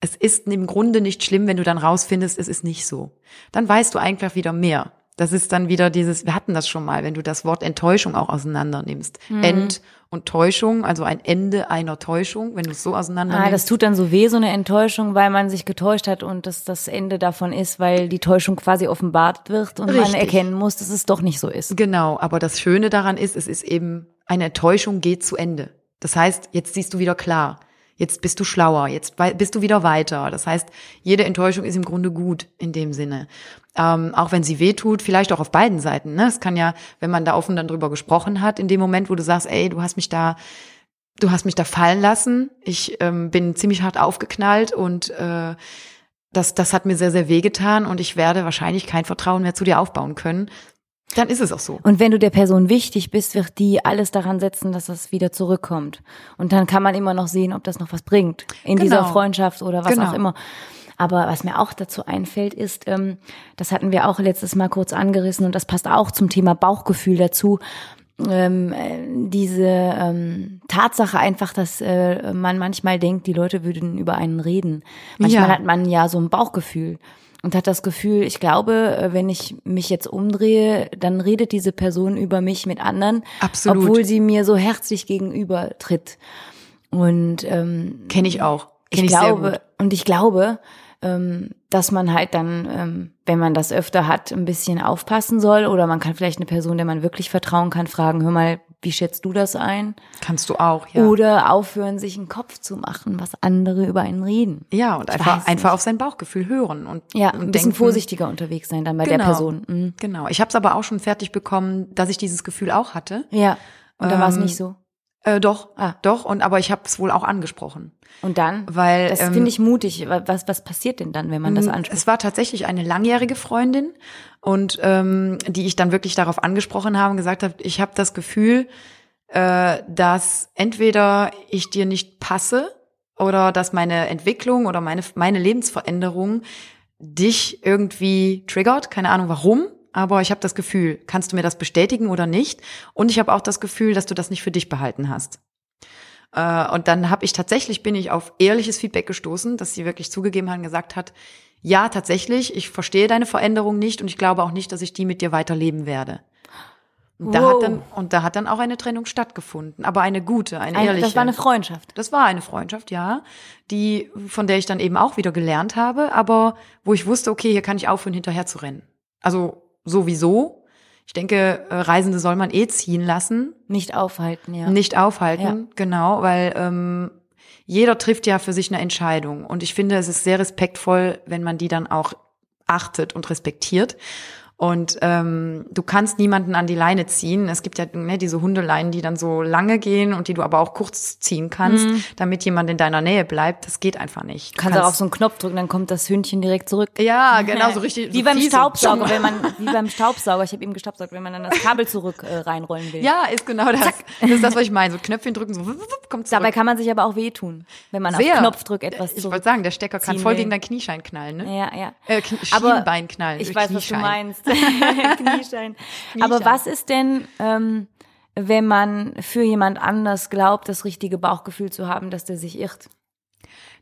es ist im Grunde nicht schlimm, wenn du dann rausfindest, es ist nicht so. Dann weißt du einfach wieder mehr. Das ist dann wieder dieses, wir hatten das schon mal, wenn du das Wort Enttäuschung auch auseinander nimmst. End und Täuschung, also ein Ende einer Täuschung, wenn du es so auseinander Ah, das tut dann so weh, so eine Enttäuschung, weil man sich getäuscht hat und das das Ende davon ist, weil die Täuschung quasi offenbart wird und man Richtig. erkennen muss, dass es doch nicht so ist. Genau, aber das Schöne daran ist, es ist eben, eine Enttäuschung geht zu Ende. Das heißt, jetzt siehst du wieder klar. Jetzt bist du schlauer, jetzt bist du wieder weiter. Das heißt, jede Enttäuschung ist im Grunde gut in dem Sinne. Ähm, auch wenn sie weh tut, vielleicht auch auf beiden Seiten. Ne? Es kann ja, wenn man da offen dann drüber gesprochen hat, in dem Moment, wo du sagst, ey, du hast mich da, du hast mich da fallen lassen. Ich ähm, bin ziemlich hart aufgeknallt und äh, das, das hat mir sehr, sehr wehgetan und ich werde wahrscheinlich kein Vertrauen mehr zu dir aufbauen können. Dann ist es auch so. Und wenn du der Person wichtig bist, wird die alles daran setzen, dass das wieder zurückkommt. Und dann kann man immer noch sehen, ob das noch was bringt in Genau. dieser Freundschaft oder was Genau. auch immer. Aber was mir auch dazu einfällt, ist, ähm, das hatten wir auch letztes Mal kurz angerissen und das passt auch zum Thema Bauchgefühl dazu. Ähm, äh, diese ähm, Tatsache einfach, dass äh, man manchmal denkt, die Leute würden über einen reden. Manchmal Ja. hat man ja so ein Bauchgefühl. und hat das Gefühl, ich glaube, äh, wenn ich mich jetzt umdrehe, dann redet diese Person über mich mit anderen, Absolut. obwohl sie mir so herzlich gegenüber tritt. Und ähm, Kenne ich auch. Kenn ich ich glaube, und ich glaube, dass man halt dann, ähm, wenn man das öfter hat, ein bisschen aufpassen soll. Oder man kann vielleicht eine Person, der man wirklich vertrauen kann, fragen, hör mal, wie schätzt du das ein? Kannst du auch, ja. Oder aufhören, sich einen Kopf zu machen, was andere über einen reden. ja, und Ich einfach, einfach auf sein Bauchgefühl hören und, Ja, und ein bisschen denken, vorsichtiger unterwegs sein dann bei der Genau. Person. Mhm. Genau. Ich habe es aber auch schon fertig bekommen, dass ich dieses Gefühl auch hatte. Ja, und dann war es Ähm, nicht so. Äh, doch, Ah. doch. Und aber ich habe es wohl auch angesprochen, Und dann? weil Das ähm, finde ich mutig. Was, was passiert denn dann, wenn man das Mm, anspricht? Es war tatsächlich eine langjährige Freundin und ähm, die ich dann wirklich darauf angesprochen habe und gesagt habe, ich habe das Gefühl, äh, dass entweder ich dir nicht passe oder dass meine Entwicklung oder meine meine Lebensveränderung dich irgendwie triggert, keine Ahnung warum, aber ich habe das Gefühl, kannst du mir das bestätigen oder nicht? Und ich habe auch das Gefühl, dass du das nicht für dich behalten hast. Äh, und dann habe ich tatsächlich bin ich auf ehrliches Feedback gestoßen, dass sie wirklich zugegeben hat und gesagt hat, ja, tatsächlich, ich verstehe deine Veränderung nicht und ich glaube auch nicht, dass ich die mit dir weiterleben werde. Und da Wow. hat dann und da hat dann auch eine Trennung stattgefunden, aber eine gute, eine Ein, ehrliche. das war eine Freundschaft. Das war eine Freundschaft, ja, die von der ich dann eben auch wieder gelernt habe, aber wo ich wusste, okay, hier kann ich aufhören, hinterher zu rennen. Also sowieso. Ich denke, äh, Reisende soll man eh ziehen lassen, Nicht aufhalten, ja. nicht aufhalten, Ja. genau, weil ähm, jeder trifft ja für sich eine Entscheidung und ich finde, es ist sehr respektvoll, wenn man die dann auch achtet und respektiert. Und ähm, du kannst niemanden an die Leine ziehen. Es gibt ja ne, diese Hundeleinen, die dann so lange gehen und die du aber auch kurz ziehen kannst, damit jemand in deiner Nähe bleibt. Das geht einfach nicht. Du kannst auch auf so einen Knopf drücken, dann kommt das Hündchen direkt zurück. ja, genau, so richtig. Wie so beim Staubsauger, wenn man, wie beim Staubsauger, ich habe eben gestaubsaugt, wenn man dann das Kabel zurück äh, reinrollen will. Ja, ist genau das. Das ist das, was ich meine. So Knöpfchen drücken, so kommt zurück. Dabei kann man sich aber auch wehtun, wenn man Sehr. auf Knopfdruck etwas ich zurück. wollte sagen, der Stecker kann voll will. gegen dein Knieschein knallen, ne? Ja, ja. Äh, Schienbein knallen. Ich weiß, was du Knieschein. meinst. Knieschein. Aber was ist denn, ähm, wenn man für jemand anders glaubt, das richtige Bauchgefühl zu haben, dass der sich irrt?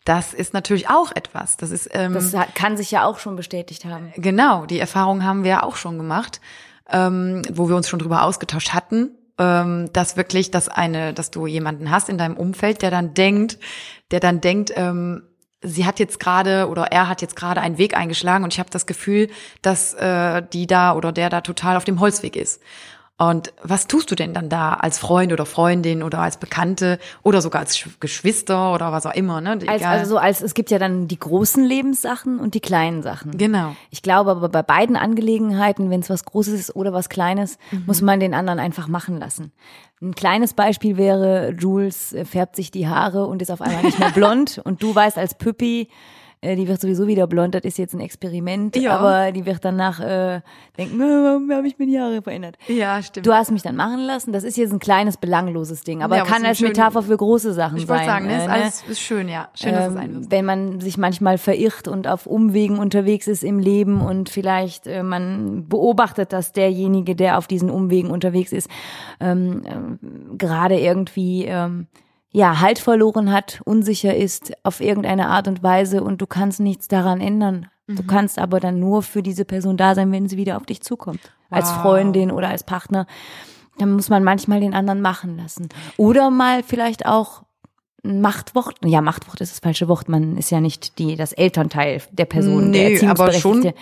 Das ist natürlich auch etwas. Das ist ähm, Das kann sich ja auch schon bestätigt haben. genau die Erfahrung haben wir ja auch schon gemacht, ähm, wo wir uns schon drüber ausgetauscht hatten, ähm, dass wirklich, dass eine, dass du jemanden hast in deinem Umfeld, der dann denkt, der dann denkt, ähm, sie hat jetzt gerade oder er hat jetzt gerade einen Weg eingeschlagen und ich habe das Gefühl, dass äh, die da oder der da total auf dem Holzweg ist. Und was tust du denn dann da als Freund oder Freundin oder als Bekannte oder sogar als Sch- Geschwister oder was auch immer, ne? Als, also so als es gibt ja dann die großen Lebenssachen und die kleinen Sachen. genau. Ich glaube aber bei beiden Angelegenheiten, wenn es was Großes ist oder was Kleines, muss man den anderen einfach machen lassen. Ein kleines Beispiel wäre, Jules färbt sich die Haare und ist auf einmal nicht mehr blond. Und du weißt als Püppi, äh, die wird sowieso wieder blond, das ist jetzt ein Experiment, Ja. aber die wird danach äh, denken, "Äh, warum habe ich mir die Haare verändert? Ja, stimmt. Du hast mich dann machen lassen. Das ist jetzt ein kleines, belangloses Ding, aber Ja, kann als schön- Metapher für große Sachen ich sein. wollte sagen, ne, ist äh, alles ist schön, ja. Schön, dass es sein ähm, wird. wenn man sich manchmal verirrt und auf Umwegen unterwegs ist im Leben und vielleicht äh, man beobachtet, dass derjenige, der auf diesen Umwegen unterwegs ist, ähm, ähm, gerade irgendwie ähm, ja Halt verloren hat, unsicher ist auf irgendeine Art und Weise und du kannst nichts daran ändern. Mhm. Du kannst aber dann nur für diese Person da sein, wenn sie wieder auf dich zukommt, als Wow. Freundin oder als Partner. Dann muss man manchmal den anderen machen lassen. Oder mal vielleicht auch Machtwort. Ja, Machtwort ist das falsche Wort. Man ist ja nicht die, das Elternteil der Person, der Nee, aber schon,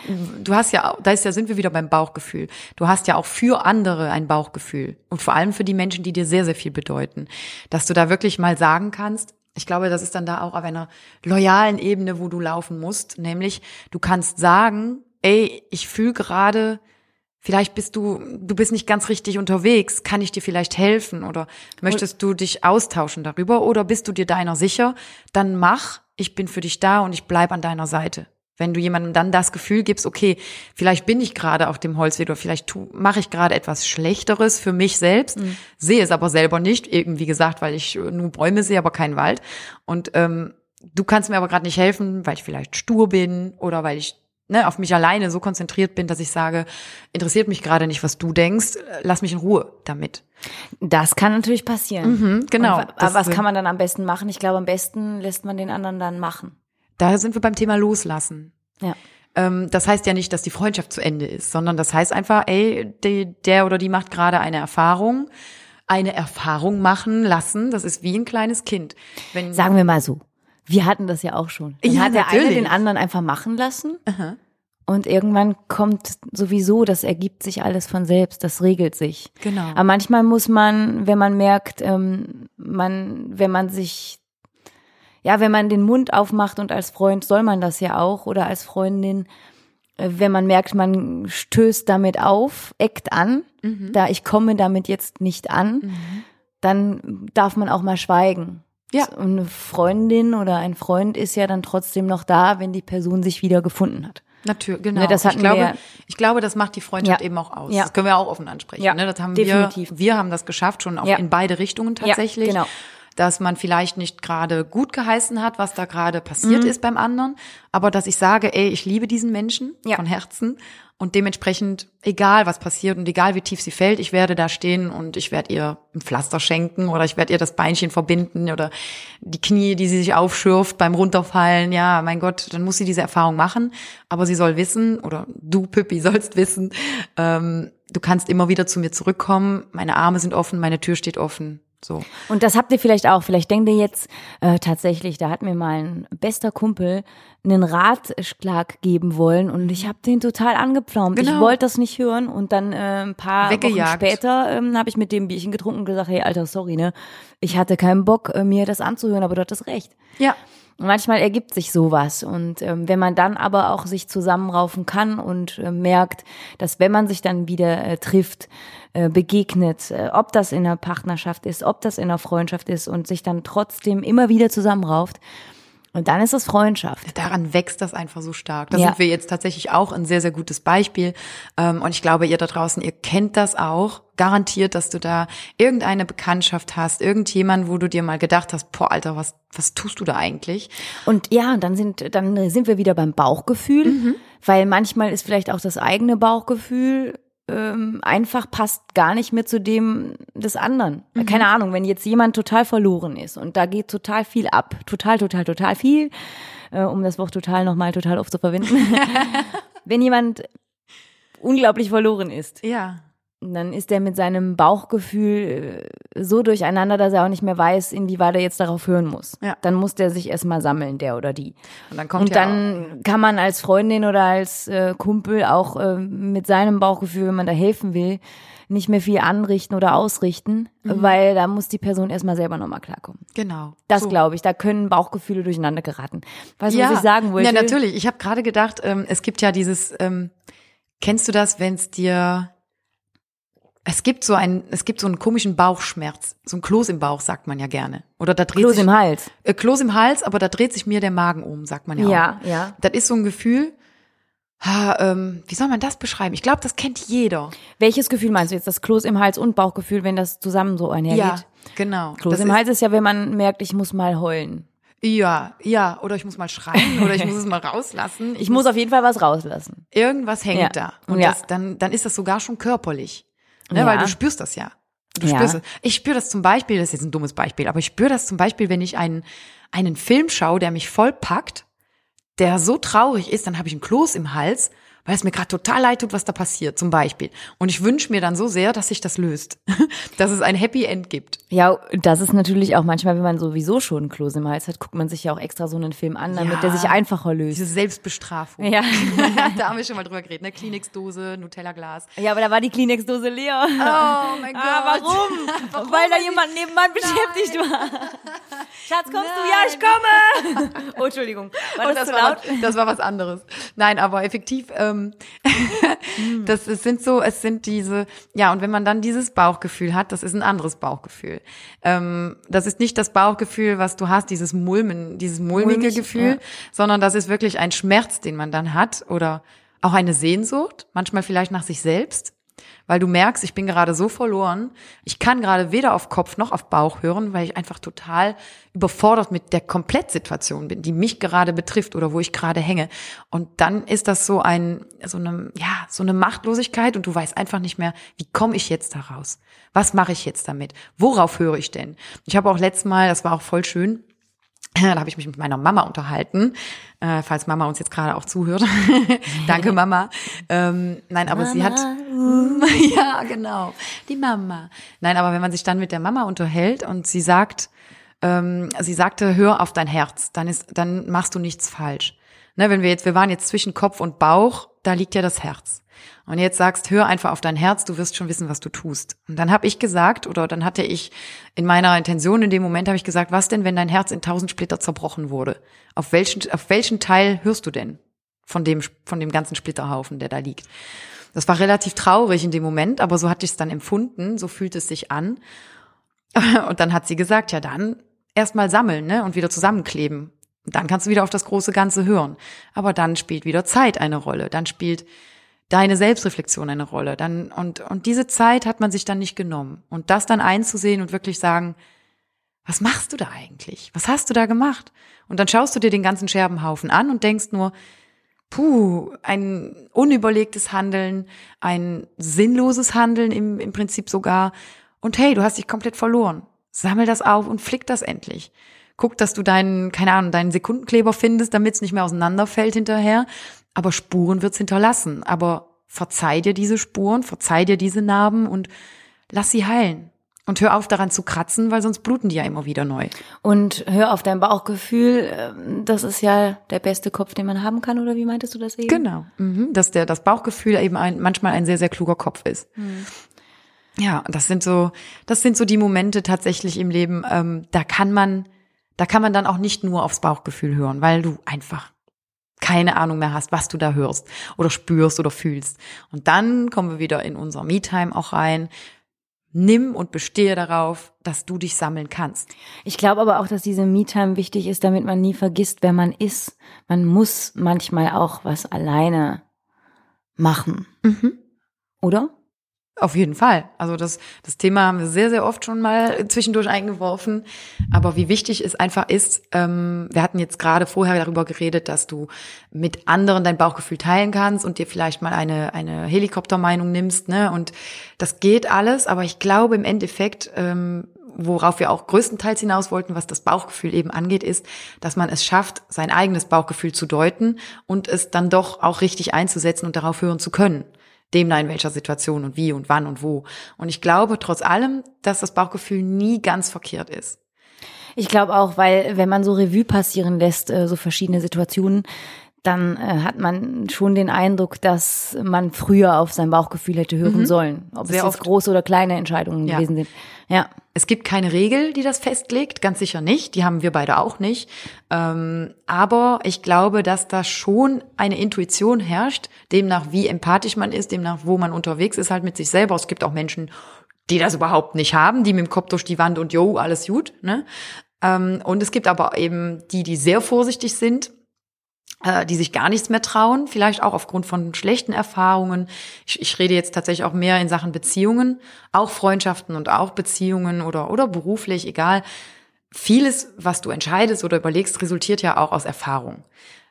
du hast ja, da ist ja, sind wir wieder beim Bauchgefühl. Du hast ja auch für andere ein Bauchgefühl. Und vor allem für die Menschen, die dir sehr, sehr viel bedeuten. Dass du da wirklich mal sagen kannst, ich glaube, das ist dann da auch auf einer loyalen Ebene, wo du laufen musst. Nämlich, du kannst sagen, ey, ich fühle gerade, vielleicht bist du, du bist nicht ganz richtig unterwegs, kann ich dir vielleicht helfen? Oder möchtest du dich austauschen darüber? Oder bist du dir deiner sicher, dann mach, ich bin für dich da und ich bleib an deiner Seite. Wenn du jemandem dann das Gefühl gibst, okay, vielleicht bin ich gerade auf dem Holzweg oder vielleicht mache ich gerade etwas Schlechteres für mich selbst, sehe es aber selber nicht, eben wie gesagt, weil ich nur Bäume sehe, aber keinen Wald. Und ähm, du kannst mir aber gerade nicht helfen, weil ich vielleicht stur bin oder weil ich ne, auf mich alleine so konzentriert bin, dass ich sage, interessiert mich gerade nicht, was du denkst, lass mich in Ruhe damit. Das kann natürlich passieren. Mhm, genau. Und, aber was kann man dann am besten machen? Ich glaube, am besten lässt man den anderen dann machen. Da sind wir beim Thema Loslassen. Ja. ähm, das heißt ja nicht, dass die Freundschaft zu Ende ist, sondern das heißt einfach, ey, die, der oder die macht gerade eine Erfahrung, eine Erfahrung machen lassen. Das ist wie ein kleines Kind. Wenn, Sagen wir mal so. Wir hatten das ja auch schon. Dann Ja, hat der eine natürlich. den anderen einfach machen lassen. Und irgendwann kommt sowieso, das ergibt sich alles von selbst, das regelt sich. Genau. Aber manchmal muss man, wenn man merkt, ähm, man, wenn man sich, ja, wenn man den Mund aufmacht und als Freund soll man das ja auch oder als Freundin, äh, wenn man merkt, man stößt damit auf, eckt an, Mhm. da ich komme damit jetzt nicht an, dann darf man auch mal schweigen. Ja. Und eine Freundin oder ein Freund ist ja dann trotzdem noch da, wenn die Person sich wieder gefunden hat. Natürlich, genau. Ne, das hatten ich glaube, wir ja- ich glaube, das macht die Freundschaft Ja. eben auch aus. Ja. Das können wir auch offen ansprechen. Ja, ne? Das haben definitiv. wir, wir haben das geschafft, schon auch Ja. in beide Richtungen tatsächlich. genau. Dass man vielleicht nicht gerade gut geheißen hat, was da gerade passiert Mhm. ist beim anderen, aber dass ich sage, ey, ich liebe diesen Menschen Ja. von Herzen und dementsprechend, egal was passiert und egal wie tief sie fällt, ich werde da stehen und ich werde ihr ein Pflaster schenken oder ich werde ihr das Beinchen verbinden oder die Knie, die sie sich aufschürft beim Runterfallen. Ja, mein Gott, dann muss sie diese Erfahrung machen. Aber sie soll wissen, oder du, Pippi, sollst wissen, ähm, du kannst immer wieder zu mir zurückkommen. Meine Arme sind offen, meine Tür steht offen. So. Und das habt ihr vielleicht auch. Vielleicht denkt ihr jetzt äh, tatsächlich, da hat mir mal ein bester Kumpel einen Ratschlag geben wollen und ich habe den total angepflaumt. Ich Genau. wollte das nicht hören und dann äh, ein paar Weggejagt. Wochen später ähm, habe ich mit dem Bierchen getrunken und gesagt, hey Alter, sorry, ne? Ich hatte keinen Bock, äh, mir das anzuhören, aber du hattest recht. Ja. Manchmal ergibt sich sowas. Und ähm, wenn man dann aber auch sich zusammenraufen kann und äh, merkt, dass wenn man sich dann wieder äh, trifft, äh, begegnet, äh, ob das in einer Partnerschaft ist, ob das in einer Freundschaft ist und sich dann trotzdem immer wieder zusammenrauft, und dann ist es Freundschaft. daran wächst das einfach so stark. Da Ja. sind wir jetzt tatsächlich auch ein sehr, sehr gutes Beispiel. Ähm, Und ich glaube, ihr da draußen, ihr kennt das auch. Garantiert, dass du da irgendeine Bekanntschaft hast, irgendjemand, wo du dir mal gedacht hast, boah, Alter, was, was tust du da eigentlich? Und ja, dann sind, dann sind wir wieder beim Bauchgefühl, weil manchmal ist vielleicht auch das eigene Bauchgefühl ähm, einfach passt gar nicht mehr zu dem des anderen. Keine Ahnung, wenn jetzt jemand total verloren ist und da geht total viel ab, total, total, total viel, äh, um das Wort total nochmal total oft zu verwenden. wenn jemand unglaublich verloren ist, Ja. Dann ist er mit seinem Bauchgefühl äh, so durcheinander, dass er auch nicht mehr weiß, inwieweit er jetzt darauf hören muss. Ja. Dann muss der sich erstmal sammeln, der oder die. Und dann kommt Und ja dann kann man als Freundin oder als äh, Kumpel auch äh, mit seinem Bauchgefühl, wenn man da helfen will, nicht mehr viel anrichten oder ausrichten, Mhm. weil da muss die Person erstmal selber nochmal klarkommen. genau. Das So. glaube ich, da können Bauchgefühle durcheinander geraten. Weißt du, was ich sagen wollte? Ja, natürlich. Ich habe gerade gedacht, ähm, es gibt ja dieses, ähm, kennst du das, wenn es dir, es gibt so einen, es gibt so einen komischen Bauchschmerz, so ein Kloß im Bauch, sagt man ja gerne. Oder da dreht Kloß sich, im Hals. Äh, Kloß im Hals, aber da dreht sich mir der Magen um, sagt man ja, Ja, auch. ja. Das ist so ein Gefühl, ha, ähm, wie soll man das beschreiben? Ich glaube, das kennt jeder. Welches Gefühl meinst du jetzt? Das Kloß im Hals und Bauchgefühl, wenn das zusammen so einhergeht? Ja, genau. Kloß Das im ist- Hals ist ja, wenn man merkt, ich muss mal heulen. Ja, ja, oder ich muss mal schreien oder ich muss es mal rauslassen. Ich muss auf jeden Fall was rauslassen. irgendwas hängt Ja. da. Und Ja. das, dann, dann ist das sogar schon körperlich. Ne, Ja. Weil du spürst das ja. Du Ja. spürst es. Ich spüre das zum Beispiel, das ist jetzt ein dummes Beispiel, aber ich spüre das zum Beispiel, wenn ich einen, einen Film schaue, der mich voll packt, der so traurig ist, dann habe ich einen Kloß im Hals, weil es mir gerade total leid tut, was da passiert, zum Beispiel. Und ich wünsche mir dann so sehr, dass sich das löst. dass es ein Happy End gibt. Ja, das ist natürlich auch manchmal, wenn man sowieso schon einen Kloß im Hals hat, guckt man sich ja auch extra so einen Film an, damit Ja. der sich einfacher löst. Diese Selbstbestrafung. Ja. da haben wir schon mal drüber geredet, ne? Kleenex-Dose, Nutella-Glas. ja, aber da war die Kleenex-Dose leer. Oh mein Gott. Ah, warum? Weil da jemand nebenbei beschäftigt war. Schatz, kommst du? Ja, ich komme. Oh, Entschuldigung. War das, das, zu war laut? was, das war was anderes. Nein, aber effektiv, ähm, das es sind so, es sind diese, ja, und wenn man dann dieses Bauchgefühl hat, das ist ein anderes Bauchgefühl. Ähm, das ist nicht das Bauchgefühl, was du hast, dieses Mulmen, dieses mulmige Mulmig, Gefühl, ja. sondern das ist wirklich ein Schmerz, den man dann hat oder auch eine Sehnsucht, manchmal vielleicht nach sich selbst. Weil du merkst, ich bin gerade so verloren. Ich kann gerade weder auf Kopf noch auf Bauch hören, weil ich einfach total überfordert mit der Komplettsituation bin, die mich gerade betrifft oder wo ich gerade hänge. Und dann ist das so ein, so eine, ja, so eine Machtlosigkeit und du weißt einfach nicht mehr, wie komme ich jetzt da raus? Was mache ich jetzt damit? Worauf höre ich denn? Ich habe auch letztes Mal, das war auch voll schön, Da habe ich mich mit meiner Mama unterhalten, äh, falls Mama uns jetzt gerade auch zuhört. Danke, Mama. Ähm, nein, aber Mama. sie hat. ja, genau. Die Mama. Nein, aber wenn man sich dann mit der Mama unterhält und sie sagt, ähm, sie sagte, hör auf dein Herz, dann ist, dann machst du nichts falsch. Ne, wenn wir jetzt, wir waren jetzt zwischen Kopf und Bauch, da liegt ja das Herz. Und jetzt sagst, hör einfach auf dein Herz, du wirst schon wissen, was du tust. Und dann habe ich gesagt, oder dann hatte ich in meiner Intention in dem Moment habe ich gesagt, was denn, wenn dein Herz in tausend Splitter zerbrochen wurde? Auf welchen, auf welchen Teil hörst du denn von dem, von dem ganzen Splitterhaufen, der da liegt? Das war relativ traurig in dem Moment, aber so hatte ich es dann empfunden, so fühlt es sich an. Und dann hat sie gesagt, ja dann erstmal sammeln, ne, und wieder zusammenkleben. Und dann kannst du wieder auf das große Ganze hören. Aber dann spielt wieder Zeit eine Rolle. Dann spielt deine Selbstreflexion eine Rolle. Dann, und, und diese Zeit hat man sich dann nicht genommen. Und das dann einzusehen und wirklich sagen, was machst du da eigentlich? Was hast du da gemacht? Und dann schaust du dir den ganzen Scherbenhaufen an und denkst nur, puh, ein unüberlegtes Handeln, ein sinnloses Handeln im, im Prinzip sogar. Und hey, du hast dich komplett verloren. Sammel das auf und flick das endlich. Guck, dass du deinen, keine Ahnung, deinen Sekundenkleber findest, damit es nicht mehr auseinanderfällt hinterher. Aber Spuren wird's hinterlassen. Aber verzeih dir diese Spuren, verzeih dir diese Narben und lass sie heilen. Und hör auf daran zu kratzen, weil sonst bluten die ja immer wieder neu. Und hör auf dein Bauchgefühl. Das ist ja der beste Kopf, den man haben kann, oder wie meintest du das eben? Genau. Mhm. Dass der, das Bauchgefühl eben ein, manchmal ein sehr, sehr kluger Kopf ist. Ja, das sind so, das sind so die Momente tatsächlich im Leben, ähm, da kann man, da kann man dann auch nicht nur aufs Bauchgefühl hören, weil du einfach keine Ahnung mehr hast, was du da hörst oder spürst oder fühlst. Und dann kommen wir wieder in unser Me-Time auch rein. Nimm und bestehe darauf, dass du dich sammeln kannst. Ich glaube aber auch, dass diese Me-Time wichtig ist, damit man nie vergisst, wer man ist. Man muss manchmal auch was alleine machen. Oder? Auf jeden Fall. Also das, das Thema haben wir sehr, sehr oft schon mal zwischendurch eingeworfen. Aber wie wichtig es einfach ist, ähm, wir hatten jetzt gerade vorher darüber geredet, dass du mit anderen dein Bauchgefühl teilen kannst und dir vielleicht mal eine, eine Helikoptermeinung nimmst. Ne? Und das geht alles, aber ich glaube im Endeffekt, ähm, worauf wir auch größtenteils hinaus wollten, was das Bauchgefühl eben angeht, ist, dass man es schafft, sein eigenes Bauchgefühl zu deuten und es dann doch auch richtig einzusetzen und darauf hören zu können demnach in welcher Situation und wie und wann und wo. Und ich glaube trotz allem, dass das Bauchgefühl nie ganz verkehrt ist. Ich glaube auch, weil wenn man so Revue passieren lässt, äh, so verschiedene Situationen, dann äh, hat man schon den Eindruck, dass man früher auf sein Bauchgefühl hätte hören sollen. Ob Sehr es jetzt oft. große oder kleine Entscheidungen Ja. gewesen sind. Ja. Es gibt keine Regel, die das festlegt, ganz sicher nicht. Die haben wir beide auch nicht. Ähm, aber ich glaube, dass da schon eine Intuition herrscht, demnach wie empathisch man ist, demnach wo man unterwegs ist halt mit sich selber. Es gibt auch Menschen, die das überhaupt nicht haben, die mit dem Kopf durch die Wand und yo, alles gut. Ne? Ähm, und es gibt aber eben die, die sehr vorsichtig sind die sich gar nichts mehr trauen, vielleicht auch aufgrund von schlechten Erfahrungen. Ich, ich rede jetzt tatsächlich auch mehr in Sachen Beziehungen, auch Freundschaften und auch Beziehungen oder, oder beruflich, egal. Vieles, was du entscheidest oder überlegst, resultiert ja auch aus Erfahrung.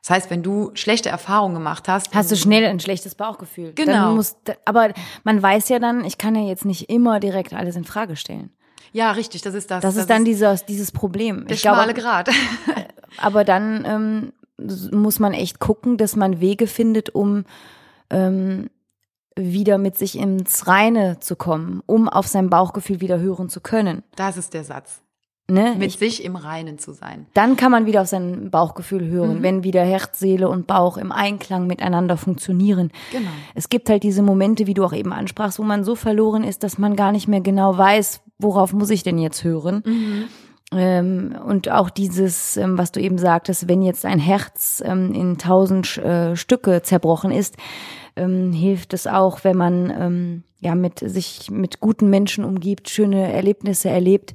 Das heißt, wenn du schlechte Erfahrungen gemacht hast, Hast du schnell ein schlechtes Bauchgefühl. Genau. Dann muss, aber man weiß ja dann, ich kann ja jetzt nicht immer direkt alles in Frage stellen. ja, richtig, das ist das. Das, ist dann dieses, dieses Problem. der ich glaube, schmale Grat. aber dann ähm, muss man echt gucken, dass man Wege findet, um ähm, wieder mit sich ins Reine zu kommen, um auf sein Bauchgefühl wieder hören zu können. Das ist der Satz. Ne? Mit Ich, sich im Reinen zu sein. dann kann man wieder auf sein Bauchgefühl Mhm. hören, wenn wieder Herz, Seele und Bauch im Einklang miteinander funktionieren. Genau. Es gibt halt diese Momente, wie du auch eben ansprachst, wo man so verloren ist, dass man gar nicht mehr genau weiß, worauf muss ich denn jetzt hören. Ähm, und auch dieses, ähm, was du eben sagtest, wenn jetzt ein Herz ähm, in tausend äh, Stücke zerbrochen ist, ähm, hilft es auch, wenn man ähm, ja mit sich mit guten Menschen umgibt, schöne Erlebnisse erlebt,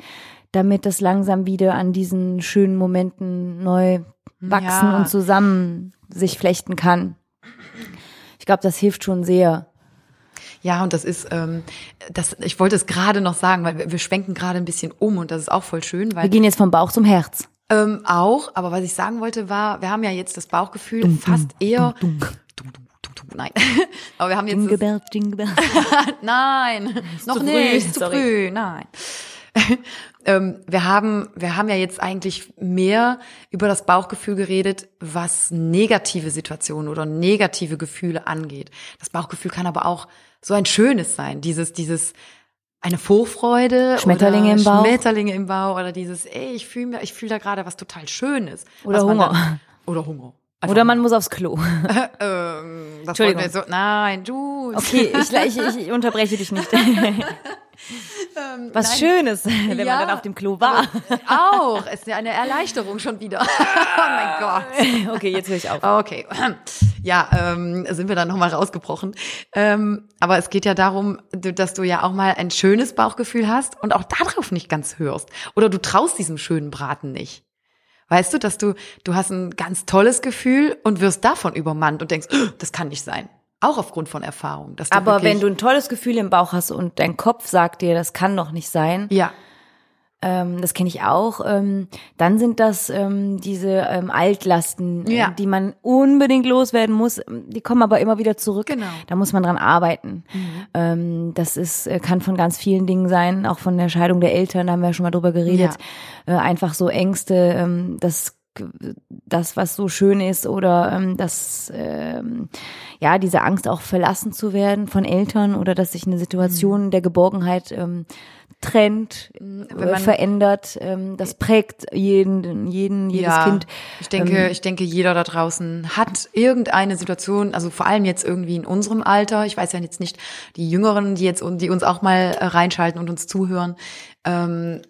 damit das langsam wieder an diesen schönen Momenten neu wachsen Ja. und zusammen sich flechten kann. Ich glaube, das hilft schon sehr. Ja, und das ist, ähm, das, ich wollte es gerade noch sagen, weil wir, wir schwenken gerade ein bisschen um und das ist auch voll schön, weil Wir gehen jetzt vom Bauch zum Herz. Ähm, auch, aber was ich sagen wollte war, wir haben ja jetzt das Bauchgefühl fast eher. Dum, dum, dum, dum, Nein. aber wir haben jetzt. Jingle Bells, Jingle Bells. nein, noch zu früh, nicht, zu sorry. früh, nein. ähm, wir haben, wir haben ja jetzt eigentlich mehr über das Bauchgefühl geredet, was negative Situationen oder negative Gefühle angeht. Das Bauchgefühl kann aber auch so ein schönes sein, dieses, dieses, eine Vorfreude Schmetterlinge im Bauch. Schmetterlinge im Bauch oder dieses, ey, ich fühle mir, ich fühle da gerade was total Schönes. Oder Hunger. Dann, oder Hunger. Einfach Oder man muss aufs Klo. ähm, das Entschuldigung. so, nein, du. Okay, ich, ich, ich unterbreche dich nicht. Was nein. Schönes, wenn Ja, man dann auf dem Klo war. Auch, ist ja eine Erleichterung schon wieder. oh mein Gott. Okay, jetzt höre ich auf. Okay, ja, ähm, sind wir dann nochmal rausgebrochen. Ähm, aber es geht ja darum, dass du ja auch mal ein schönes Bauchgefühl hast und auch darauf nicht ganz hörst. Oder du traust diesem schönen Braten nicht. Weißt du, dass du, du hast ein ganz tolles Gefühl und wirst davon übermannt und denkst, "Oh, das kann nicht sein. Auch aufgrund von Erfahrung. Aber wenn du ein tolles Gefühl im Bauch hast und dein Kopf sagt dir, das kann doch nicht sein, Ja, ähm, das kenne ich auch, ähm, dann sind das ähm, diese ähm, Altlasten, Ja. äh, die man unbedingt loswerden muss. Die kommen aber immer wieder zurück. Genau. Da muss man dran arbeiten. Ähm, das ist, äh, kann von ganz vielen Dingen sein, auch von der Scheidung der Eltern, da haben wir ja schon mal drüber geredet. Äh, einfach so Ängste, ähm, das das, was so schön ist oder ähm, das, ähm, ja, diese Angst auch verlassen zu werden von Eltern oder dass sich eine Situation der Geborgenheit ähm, trennt, wenn äh, man- verändert, ähm, das prägt jeden, jeden, jedes ja, Kind. Ich denke, Ähm, ich denke, jeder da draußen hat irgendeine Situation, also vor allem jetzt irgendwie in unserem Alter. Ich weiß ja jetzt nicht die Jüngeren, die jetzt die uns auch mal äh, reinschalten und uns zuhören. Ähm,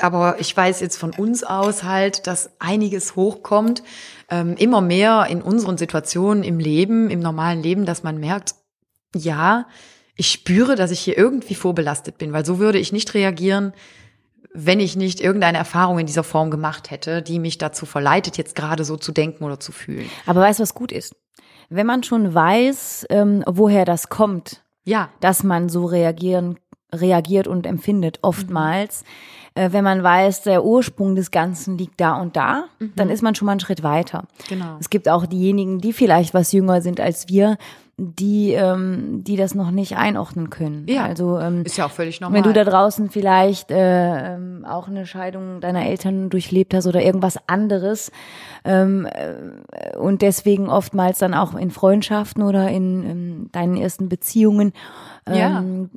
aber ich weiß jetzt von uns aus halt, dass einiges hochkommt, ähm, immer mehr in unseren Situationen im Leben, im normalen Leben, dass man merkt, ja, ich spüre, dass ich hier irgendwie vorbelastet bin, weil so würde ich nicht reagieren, wenn ich nicht irgendeine Erfahrung in dieser Form gemacht hätte, die mich dazu verleitet, jetzt gerade so zu denken oder zu fühlen. Aber weißt du, was gut ist? Wenn man schon weiß, ähm, woher das kommt, Ja, dass man so reagieren, reagiert und empfindet, oftmals, äh, wenn man weiß, der Ursprung des Ganzen liegt da und da, dann ist man schon mal einen Schritt weiter. Genau. Es gibt auch diejenigen, die vielleicht was jünger sind als wir, die, ähm, die das noch nicht einordnen können. Ja. Also ähm, ist ja auch völlig normal. wenn du da draußen vielleicht äh, ähm, auch eine Scheidung deiner Eltern durchlebt hast oder irgendwas anderes ähm, äh, und deswegen oftmals dann auch in Freundschaften oder in ähm, deinen ersten Beziehungen ähm,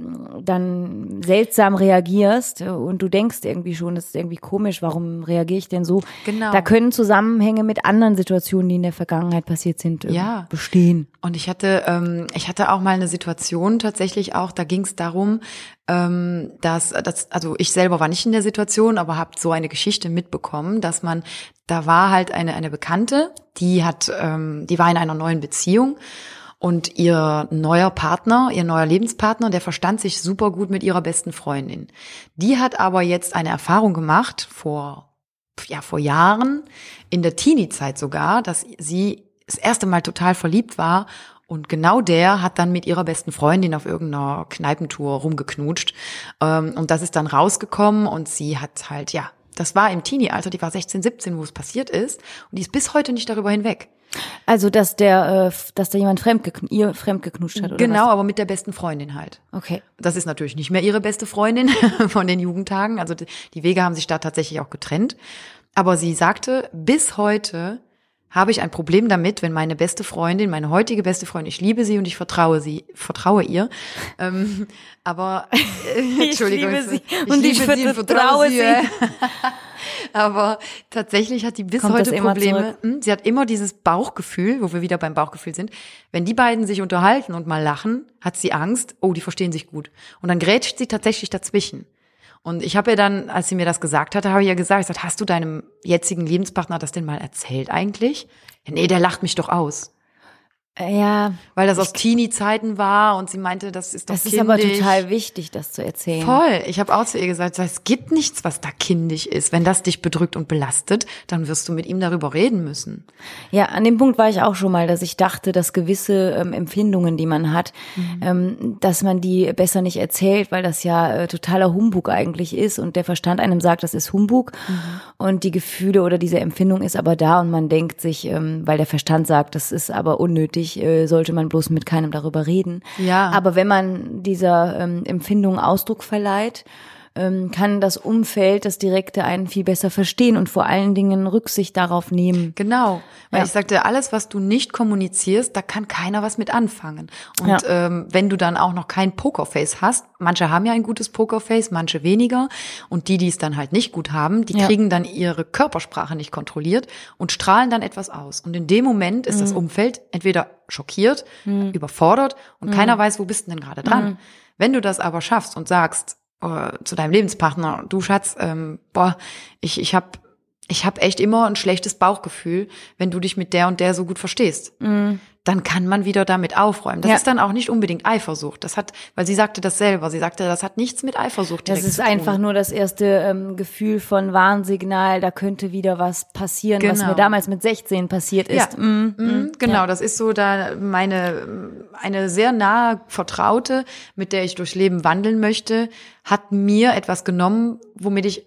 dann seltsam reagierst äh, und du denkst irgendwie schon, das ist irgendwie komisch, warum reagiere ich denn so? Genau. Da können Zusammenhänge mit anderen Situationen, die in der Vergangenheit passiert sind, äh, Ja. bestehen. Und ich hatte, ähm, ich hatte auch mal eine Situation tatsächlich auch, da ging es darum, ähm, dass, dass, also ich selber war nicht in der Situation, aber habe so eine Geschichte mitbekommen, dass man, da war halt eine, eine Bekannte, die hat, ähm, die war in einer neuen Beziehung und ihr neuer Partner, ihr neuer Lebenspartner, der verstand sich super gut mit ihrer besten Freundin. Die hat aber jetzt eine Erfahrung gemacht vor, ja, vor Jahren, in der Teenie-Zeit sogar, dass sie das erste Mal total verliebt war und genau der hat dann mit ihrer besten Freundin auf irgendeiner Kneipentour rumgeknutscht. Ähm, Und das ist dann rausgekommen und sie hat halt, ja, das war im Teenie-Alter, die war 16, 17, wo es passiert ist und die ist bis heute nicht darüber hinweg. Also, dass der, äh, dass da jemand fremd ihr fremd geknutscht hat, oder Genau, aber mit der besten Freundin halt. was? Okay. Das ist natürlich nicht mehr ihre beste Freundin von den Jugendtagen. Also die Wege haben sich da tatsächlich auch getrennt. Aber sie sagte, bis heute habe ich ein Problem damit, wenn meine beste Freundin, meine heutige beste Freundin, ich liebe sie und ich vertraue sie, vertraue ihr. Ähm, aber äh, Entschuldigung, liebe sie ich und liebe ich sie und vertraue sie. äh. Aber tatsächlich hat die bis Kommt heute Probleme. zurück? Hm, Sie hat immer dieses Bauchgefühl, wo wir wieder beim Bauchgefühl sind. Wenn die beiden sich unterhalten und mal lachen, hat sie Angst, oh, die verstehen sich gut. Und dann grätscht sie tatsächlich dazwischen. Und ich habe ihr dann, als sie mir das gesagt hatte, habe ich ihr gesagt, ich gesagt, hast du deinem jetzigen Lebenspartner das denn mal erzählt eigentlich? Ja, nee, der lacht mich doch aus. Ja, Weil das aus Teenie-Zeiten war und sie meinte, das ist doch das ist kindisch. aber total wichtig, das zu erzählen. Voll. Ich habe auch zu ihr gesagt, es gibt nichts, was da kindisch ist. Wenn das dich bedrückt und belastet, dann wirst du mit ihm darüber reden müssen. Ja, an dem Punkt war ich auch schon mal, dass ich dachte, dass gewisse ähm, Empfindungen, die man hat, Mhm. ähm, dass man die besser nicht erzählt, weil das ja äh, totaler Humbug eigentlich ist und der Verstand einem sagt, das ist Humbug Mhm. und die Gefühle oder diese Empfindung ist aber da und man denkt sich, ähm, weil der Verstand sagt, das ist aber unnötig, äh, sollte man bloß mit keinem darüber reden. Ja. Aber wenn man dieser ähm, Empfindung Ausdruck verleiht, ähm, kann das Umfeld, das Direkte einen viel besser verstehen und vor allen Dingen Rücksicht darauf nehmen. Genau, weil Ja. ich sagte, alles, was du nicht kommunizierst, da kann keiner was mit anfangen. Und Ja. ähm, wenn du dann auch noch kein Pokerface hast, manche haben ja ein gutes Pokerface, manche weniger, und die, die es dann halt nicht gut haben, die Ja. kriegen dann ihre Körpersprache nicht kontrolliert und strahlen dann etwas aus. Und in dem Moment ist Mhm. das Umfeld entweder schockiert, überfordert und keiner Mhm. weiß, wo bist du denn gerade dran. Wenn du das aber schaffst und sagst äh, zu deinem Lebenspartner, du Schatz, ähm, boah, ich, ich habe ich hab echt immer ein schlechtes Bauchgefühl, wenn du dich mit der und der so gut verstehst. Dann kann man wieder damit aufräumen. Das. Ja. ist dann auch nicht unbedingt Eifersucht. Das hat, weil sie sagte das selber. Sie sagte, das hat nichts mit Eifersucht Das ist zu tun. einfach nur das erste ähm, Gefühl von Warnsignal, da könnte wieder was passieren, was Genau. mir damals mit 16 passiert ist. Ja, Mm, mhm, genau. Das ist so da meine eine sehr nahe Vertraute, mit der ich durchs Leben wandeln möchte, hat mir etwas genommen, womit ich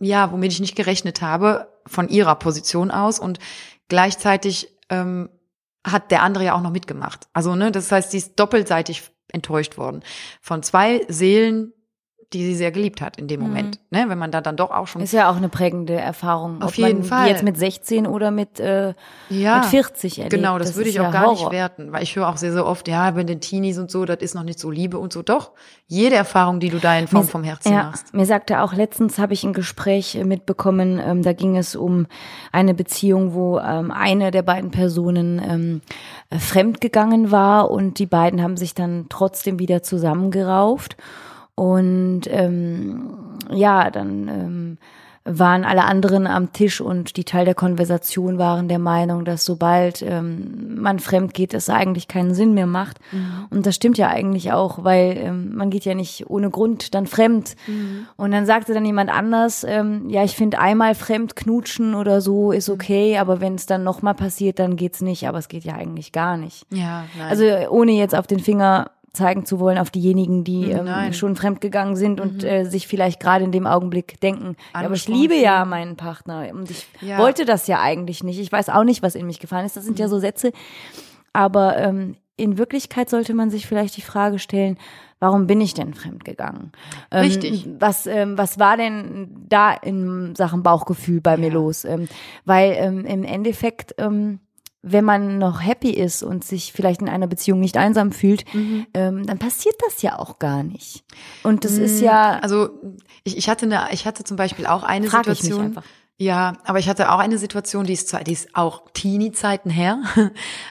ja, womit ich nicht gerechnet habe von ihrer Position aus und gleichzeitig ähm, hat der andere ja auch noch mitgemacht. Also ne, das heißt, sie ist doppelseitig enttäuscht worden von zwei Seelen, die sie sehr geliebt hat in dem Moment. Ne, wenn man da dann doch auch schon Ist ja auch eine prägende Erfahrung. Auf jeden Fall. Jetzt mit 16 oder mit, äh, ja, mit 40 erlebt. Genau, das, würde ist ich auch ja gar Horror. nicht werten, weil ich höre auch sehr, sehr oft, ja, bei den Teenies und so, das ist noch nicht so Liebe und so. Doch, jede Erfahrung, die du da in Form Mir- vom Herzen ja, machst. Mir sagte auch letztens habe ich ein Gespräch äh, mitbekommen, ähm, da ging es um eine Beziehung, wo ähm, eine der beiden Personen ähm, äh, fremdgegangen war und die beiden haben sich dann trotzdem wieder zusammengerauft. Und ähm, ja, dann ähm, waren alle anderen am Tisch und die Teil der Konversation waren der Meinung, dass sobald ähm, man fremd geht, es eigentlich keinen Sinn mehr macht. Und das stimmt ja eigentlich auch, weil ähm, man geht ja nicht ohne Grund dann fremd. Und dann sagte dann jemand anders, ähm, ja, ich finde einmal fremd knutschen oder so ist okay, aber wenn es dann nochmal passiert, dann geht's nicht. Aber es geht ja eigentlich gar nicht. Ja, nein. Also ohne jetzt auf den Finger zeigen zu wollen auf diejenigen, die ähm, Nein. schon fremdgegangen sind und äh, sich vielleicht gerade in dem Augenblick denken, ja, aber ich liebe ja meinen Partner und ich Ja. wollte das ja eigentlich nicht. Ich weiß auch nicht, was in mich gefallen ist. Das sind ja so Sätze, aber ähm, in Wirklichkeit sollte man sich vielleicht die Frage stellen, warum bin ich denn fremdgegangen? Ähm, Richtig. Was, ähm, was war denn da in Sachen Bauchgefühl bei mir Ja. los? Ähm, weil ähm, im Endeffekt, ähm, wenn man noch happy ist und sich vielleicht in einer Beziehung nicht einsam fühlt, Mhm. ähm, dann passiert das ja auch gar nicht. Und das ist ja, also ich, ich hatte eine, ich hatte zum Beispiel auch eine Situation. Ja, aber ich hatte auch eine Situation, die ist zwar, die ist auch Teenie-Zeiten her,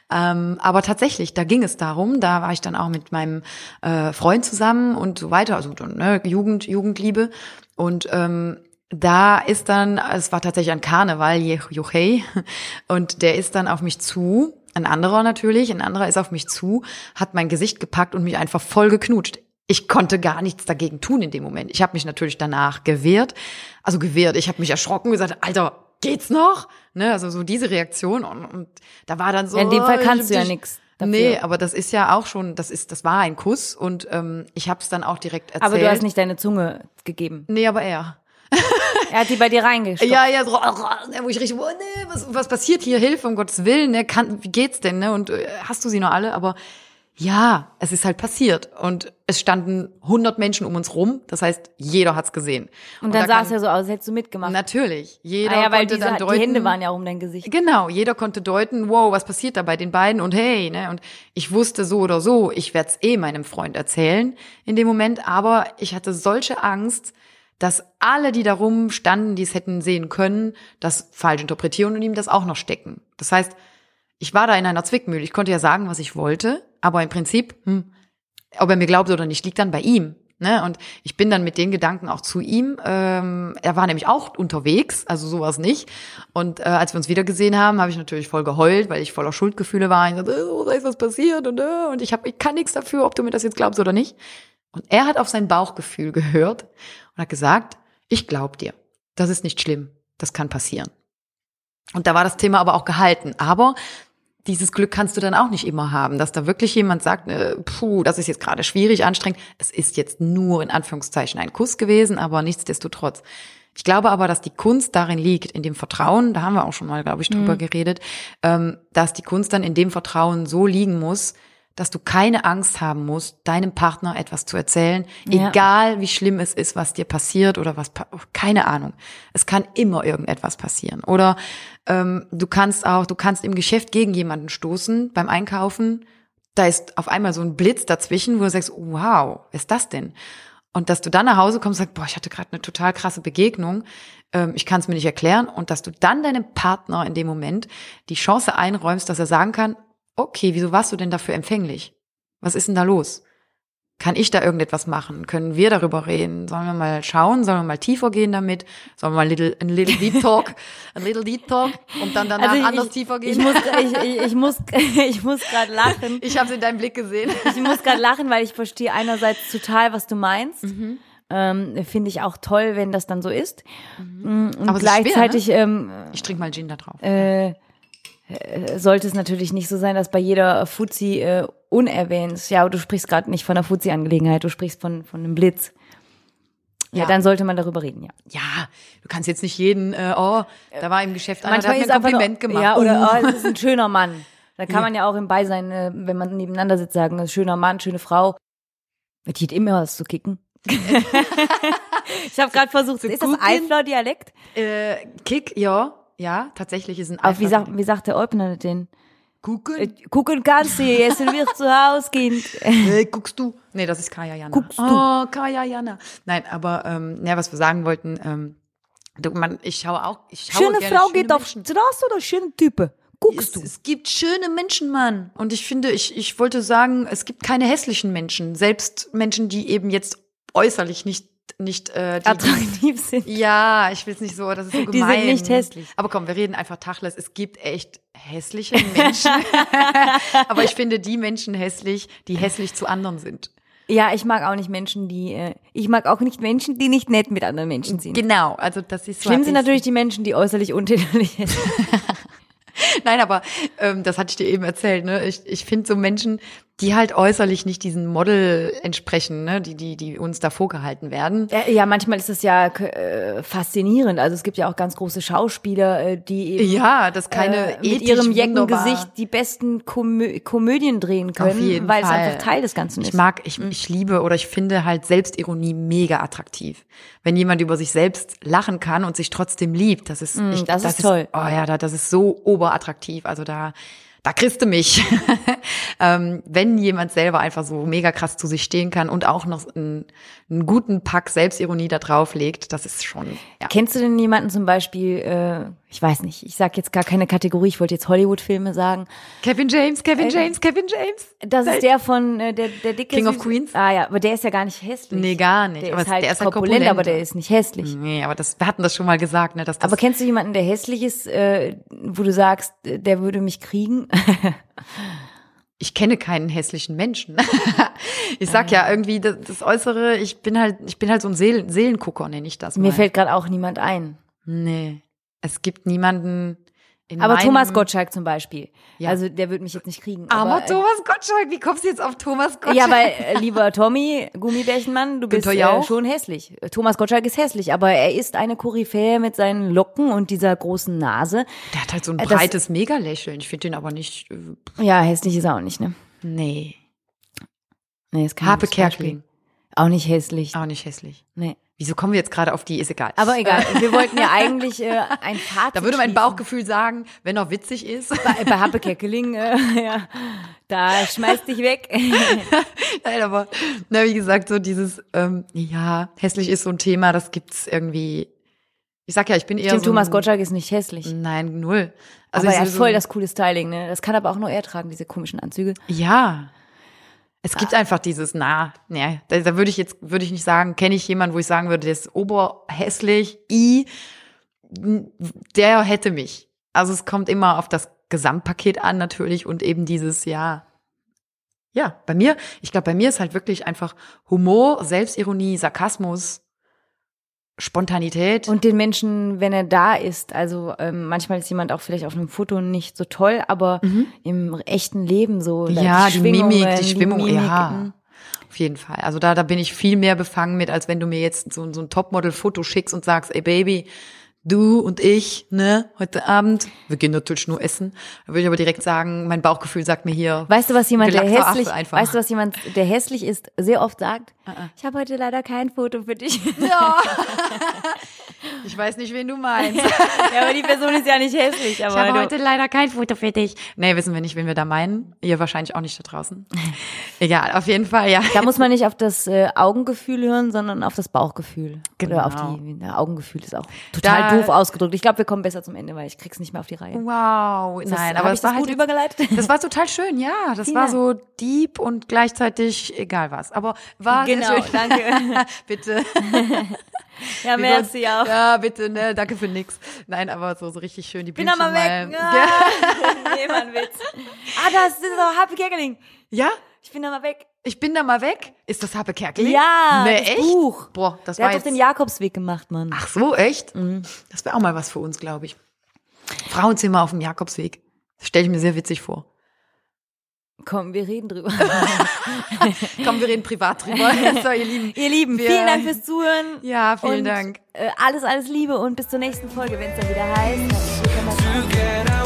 ähm, aber tatsächlich, da ging es darum, da war ich dann auch mit meinem äh, Freund zusammen und so weiter, also ne, Jugend, Jugendliebe und ähm, da ist dann, es war tatsächlich ein Karneval, Juchei, und der ist dann auf mich zu, ein anderer natürlich, ein anderer ist auf mich zu, hat mein Gesicht gepackt und mich einfach voll geknutscht. Ich konnte gar nichts dagegen tun in dem Moment. Ich habe mich natürlich danach gewehrt, also gewehrt. Ich habe mich erschrocken und gesagt, Alter, geht's noch? Ne, also so diese Reaktion und, und da war dann so. Ja, in dem Fall kannst du ja dafür. Nee, aber das ist ja auch schon, das ist, das war ein Kuss und ähm, ich habe es dann auch direkt erzählt. aber du hast nicht deine Zunge gegeben. Nee, aber er. Er hat die bei dir reingestopft. Ja, ja, so, wo ich richtig, oh, nee, was, was passiert hier? Hilfe, um Gottes Willen, ne? Kann, wie geht's denn, ne? Und äh, hast du sie noch alle? Aber ja, es ist halt passiert. Und es standen 100 Menschen um uns rum. Das heißt, jeder hat's gesehen. Und dann da sah es ja so aus, als hättest du mitgemacht. Natürlich. Jeder ah ja, weil konnte diese, dann deuten. die Hände waren ja auch um dein Gesicht. Genau, jeder konnte deuten, wow, was passiert da bei den beiden und hey, ne? Und ich wusste so oder so, ich werde es eh meinem Freund erzählen in dem Moment, aber ich hatte solche Angst, dass alle, die da rumstanden, die es hätten sehen können, das falsch interpretieren und ihm das auch noch stecken. Das heißt, ich war da in einer Zwickmühle. Ich konnte ja sagen, was ich wollte, aber im Prinzip, hm, ob er mir glaubt oder nicht, liegt dann bei ihm. Ne? Und ich bin dann mit den Gedanken auch zu ihm. Ähm, er war nämlich auch unterwegs, also sowas nicht. Und äh, als wir uns wieder gesehen haben, habe ich natürlich voll geheult, weil ich voller Schuldgefühle war. Ich sagte, oh, da ist was passiert und äh, und ich hab, ich kann nichts dafür, ob du mir das jetzt glaubst oder nicht. Und er hat auf sein Bauchgefühl gehört und hat gesagt, ich glaub dir. Das ist nicht schlimm. Das kann passieren. Und da war das Thema aber auch gehalten. Aber dieses Glück kannst du dann auch nicht immer haben, dass da wirklich jemand sagt, äh, puh, das ist jetzt gerade schwierig, anstrengend. Es ist jetzt nur in Anführungszeichen ein Kuss gewesen, aber nichtsdestotrotz. Ich glaube aber, dass die Kunst darin liegt, in dem Vertrauen, da haben wir auch schon mal, glaube ich, drüber geredet, ähm, dass die Kunst dann in dem Vertrauen so liegen muss, dass du keine Angst haben musst, deinem Partner etwas zu erzählen, Ja. egal wie schlimm es ist, was dir passiert oder was, keine Ahnung. Es kann immer irgendetwas passieren. Oder ähm, du kannst auch, du kannst im Geschäft gegen jemanden stoßen beim Einkaufen. Da ist auf einmal so ein Blitz dazwischen, wo du sagst, wow, was ist das denn? Und dass du dann nach Hause kommst und sagst, boah, ich hatte gerade eine total krasse Begegnung, ähm, ich kann es mir nicht erklären. Und dass du dann deinem Partner in dem Moment die Chance einräumst, dass er sagen kann, okay, wieso warst du denn dafür empfänglich? Was ist denn da los? Kann ich da irgendetwas machen? Können wir darüber reden? Sollen wir mal schauen? Sollen wir mal tiefer gehen damit? Sollen wir mal ein little, ein little deep talk, ein little deep talk und dann danach Also ich- anders ich, tiefer Ich gehen? muss, ich, ich, ich muss, ich muss gerade lachen. Ich habe es in deinem Blick gesehen. Ich muss gerade lachen, weil ich verstehe einerseits total, was du meinst. Mhm. Ähm, Finde ich auch toll, wenn das dann so ist. Mm, Und Mhm. Aber es ist schwer, ne? gleichzeitig ähm, Ich trinke mal Gin da drauf. äh, sollte es natürlich nicht so sein, dass bei jeder Fuzzi äh, unerwähnt. Ja, du sprichst gerade nicht von einer Fuzzi-Angelegenheit, du sprichst von, von einem Blitz. Ja, Ja. dann sollte man darüber reden, ja. Ja, du kannst jetzt nicht jeden, äh, oh, da war im Geschäft einer, der Manchmal hat ist mir ein Kompliment nur, gemacht. Ja, oder Oh. es ist ein schöner Mann. Da kann man ja auch im Beisein, äh, wenn man nebeneinander sitzt, sagen, ein schöner Mann, schöne Frau. Die hat immer was zu kicken. ich habe gerade versucht, Zu ist das. Eifler Dialekt? Äh, Kick, ja, ja, tatsächlich ist ein Aber wie sagt, wie sagt der Eupner den? Gucken? Gucken kannst du, essen wir zu Hause, Kind. Äh, guckst du? Nee, das ist Kaya Jana. Guckst du? Oh, Kaya Jana. Nein, aber ähm, ja, was wir sagen wollten, ähm, du, man, ich schaue auch, ich schaue Schöne gerne Frau schöne geht auf Menschen. Straße oder schöne Type? Guckst Es, du? es gibt schöne Menschen, Mann. Und ich finde, ich, ich wollte sagen, es gibt keine hässlichen Menschen. Selbst Menschen, die eben jetzt äußerlich nicht, nicht äh, die, Attraktiv sind. Ja, ich will es nicht so, das ist so Die gemein. sind nicht hässlich. Aber komm, wir reden einfach Tachles. Es gibt echt hässliche Menschen. Aber ich finde die Menschen hässlich, die hässlich zu anderen sind. Ja, ich mag auch nicht Menschen, die, äh, ich mag auch nicht Menschen, die nicht nett mit anderen Menschen sind. Genau, also das ist so. Schlimm sind ich- natürlich die Menschen, die äußerlich untäterlich sind. Nein, aber ähm, das hatte ich dir eben erzählt. Ne? Ich, ich finde so Menschen, die halt äußerlich nicht diesem Model entsprechen, ne? die, die, die uns da vorgehalten werden. Ja, manchmal ist das ja äh, faszinierend. Also es gibt ja auch ganz große Schauspieler, äh, die eben Ja, das keine äh, mit ihrem jecken wunderbar- Gesicht die besten Komö Komödien drehen können, Auf jeden weil Fall. es einfach Teil des Ganzen Ich ist. mag, ich, ich liebe oder ich finde halt Selbstironie mega attraktiv. Wenn jemand über sich selbst lachen kann und sich trotzdem liebt, das ist, ich, Mm, das ist toll. oh ja, da, das ist so oberattraktiv. Also da, da kriegst du mich. ähm, wenn jemand selber einfach so mega krass zu sich stehen kann und auch noch einen, einen guten Pack Selbstironie da drauf legt, das ist schon, ja. Kennst du denn jemanden zum Beispiel, äh, ich weiß nicht, ich sag jetzt gar keine Kategorie, ich wollte jetzt Hollywood-Filme sagen. Kevin James, Kevin James, Kevin James. Das ist der von äh, der, der dicke King of Süße- Queens? Ah ja, aber der ist ja gar nicht hässlich. Nee, gar nicht. Der aber ist halt der ist halt korpulent, korpulent. aber der ist nicht hässlich. Nee, aber das, wir hatten das schon mal gesagt, ne, dass das Aber kennst du jemanden, der hässlich ist, äh, wo du sagst, äh, der würde mich kriegen? ich kenne keinen hässlichen Menschen. ich sag ja irgendwie das, das Äußere, ich bin halt, ich bin halt so ein Seelen, Seelengucker, nenne ich das mal. Mir fällt gerade auch niemand ein. nee, es gibt niemanden in Aber Thomas Gottschalk zum Beispiel. Ja. Also der würde mich jetzt nicht kriegen. Aber aber, äh, Thomas Gottschalk, wie kommst du jetzt auf Thomas Gottschalk? Ja, weil, äh, lieber Tommy, Gummibärchenmann, du bist äh, schon hässlich. Thomas Gottschalk ist hässlich, aber er ist eine Koryphäe mit seinen Locken und dieser großen Nase. der hat halt so ein das- breites Megalächeln. Ich finde den aber nicht, äh, Ja, hässlich ist er auch nicht, ne? nee. Nee, ist kein Harpe. Kerkeling, Auch nicht hässlich. auch nicht hässlich. Nee. Wieso kommen wir jetzt gerade auf die? Ist egal. Aber egal, wir wollten ja eigentlich äh, ein Fazit Da würde mein. Bauchgefühl sagen, wenn er witzig ist. Bei, bei Happe Kerkeling, äh, ja, da schmeißt dich weg. Nein, aber na, wie gesagt, so dieses, ähm, ja, hässlich ist so ein Thema, das gibt's irgendwie. Ich sag ja, ich bin eher Tim so Thomas Gottschalk ist nicht hässlich. Nein, null. Also aber er hat so- voll das coole Styling, ne? Das kann aber auch nur er tragen, diese komischen Anzüge. Ja. Es Ah. gibt einfach dieses, na, ne, da, da würde ich jetzt, würde ich nicht sagen, kenne ich jemanden, wo ich sagen würde, der ist oberhässlich, i, der hätte mich. Also es kommt immer auf das Gesamtpaket an natürlich und eben dieses, ja, ja, bei mir, ich glaube, bei mir ist halt wirklich einfach Humor, Selbstironie, Sarkasmus, Spontanität. Und den Menschen, wenn er da ist, also ähm, manchmal ist jemand auch vielleicht auf einem Foto nicht so toll, aber im echten Leben so. Mhm. ja, die Schwingungen, Mimik, die Schwimmung, Mimik, ja. Auf jeden Fall. Also da, da bin ich viel mehr befangen mit, als wenn du mir jetzt so, so ein Topmodel-Foto schickst und sagst, ey Baby, du und ich, ne, heute Abend, wir gehen natürlich nur essen. Da würde ich aber direkt sagen, mein Bauchgefühl sagt mir hier. Weißt du, was jemand, der hässlich, weißt du, was jemand, der hässlich ist, sehr oft sagt? Ich habe heute leider kein Foto für dich. Ja. ich weiß nicht, wen du meinst. ja, aber die Person ist ja nicht hässlich. Ich Aber habe du- heute leider kein Foto für dich. Nee, wissen wir nicht, wen wir da meinen. Ihr wahrscheinlich auch nicht da draußen. Egal, auf jeden Fall, ja. da muss man nicht auf das äh, Augengefühl hören, sondern auf das Bauchgefühl. Genau. Oder auf die, der Augengefühl ist auch total Da- doof ausgedrückt. Ich glaube, wir kommen besser zum Ende, weil ich krieg's nicht mehr auf die Reihe. Wow. Das- Nein, aber ich es war halt gut übergeleitet? Das war total schön, ja. Das Vielen war so deep und gleichzeitig egal was. Aber war Genau, schön. danke. bitte. Ja, merci auch. Ja, bitte, ne, danke für nix. Nein, aber so, so richtig schön die Bin Blümchen mal weg. mal. Ah, nee, war ein Witz. Ah, das ist doch Happy Kerkeling. Ja? Ich bin da mal weg. Ich bin da mal weg. Ist das Happe Kerkeling? Ja, nee, das echt? Buch. Boah, das Der war hat doch jetzt... den Jakobsweg gemacht, Mann. Ach so, echt? Mhm. Das wäre auch mal was für uns, glaube ich. Frauenzimmer auf dem Jakobsweg. Das stelle ich mir sehr witzig vor. Komm, wir reden drüber. Komm, wir reden privat drüber. so, ihr Lieben. Ihr Lieben, Wir- vielen Dank fürs Zuhören. Ja, vielen Und, Dank. Äh, alles, alles Liebe und bis zur nächsten Folge, wenn es dann wieder heißt.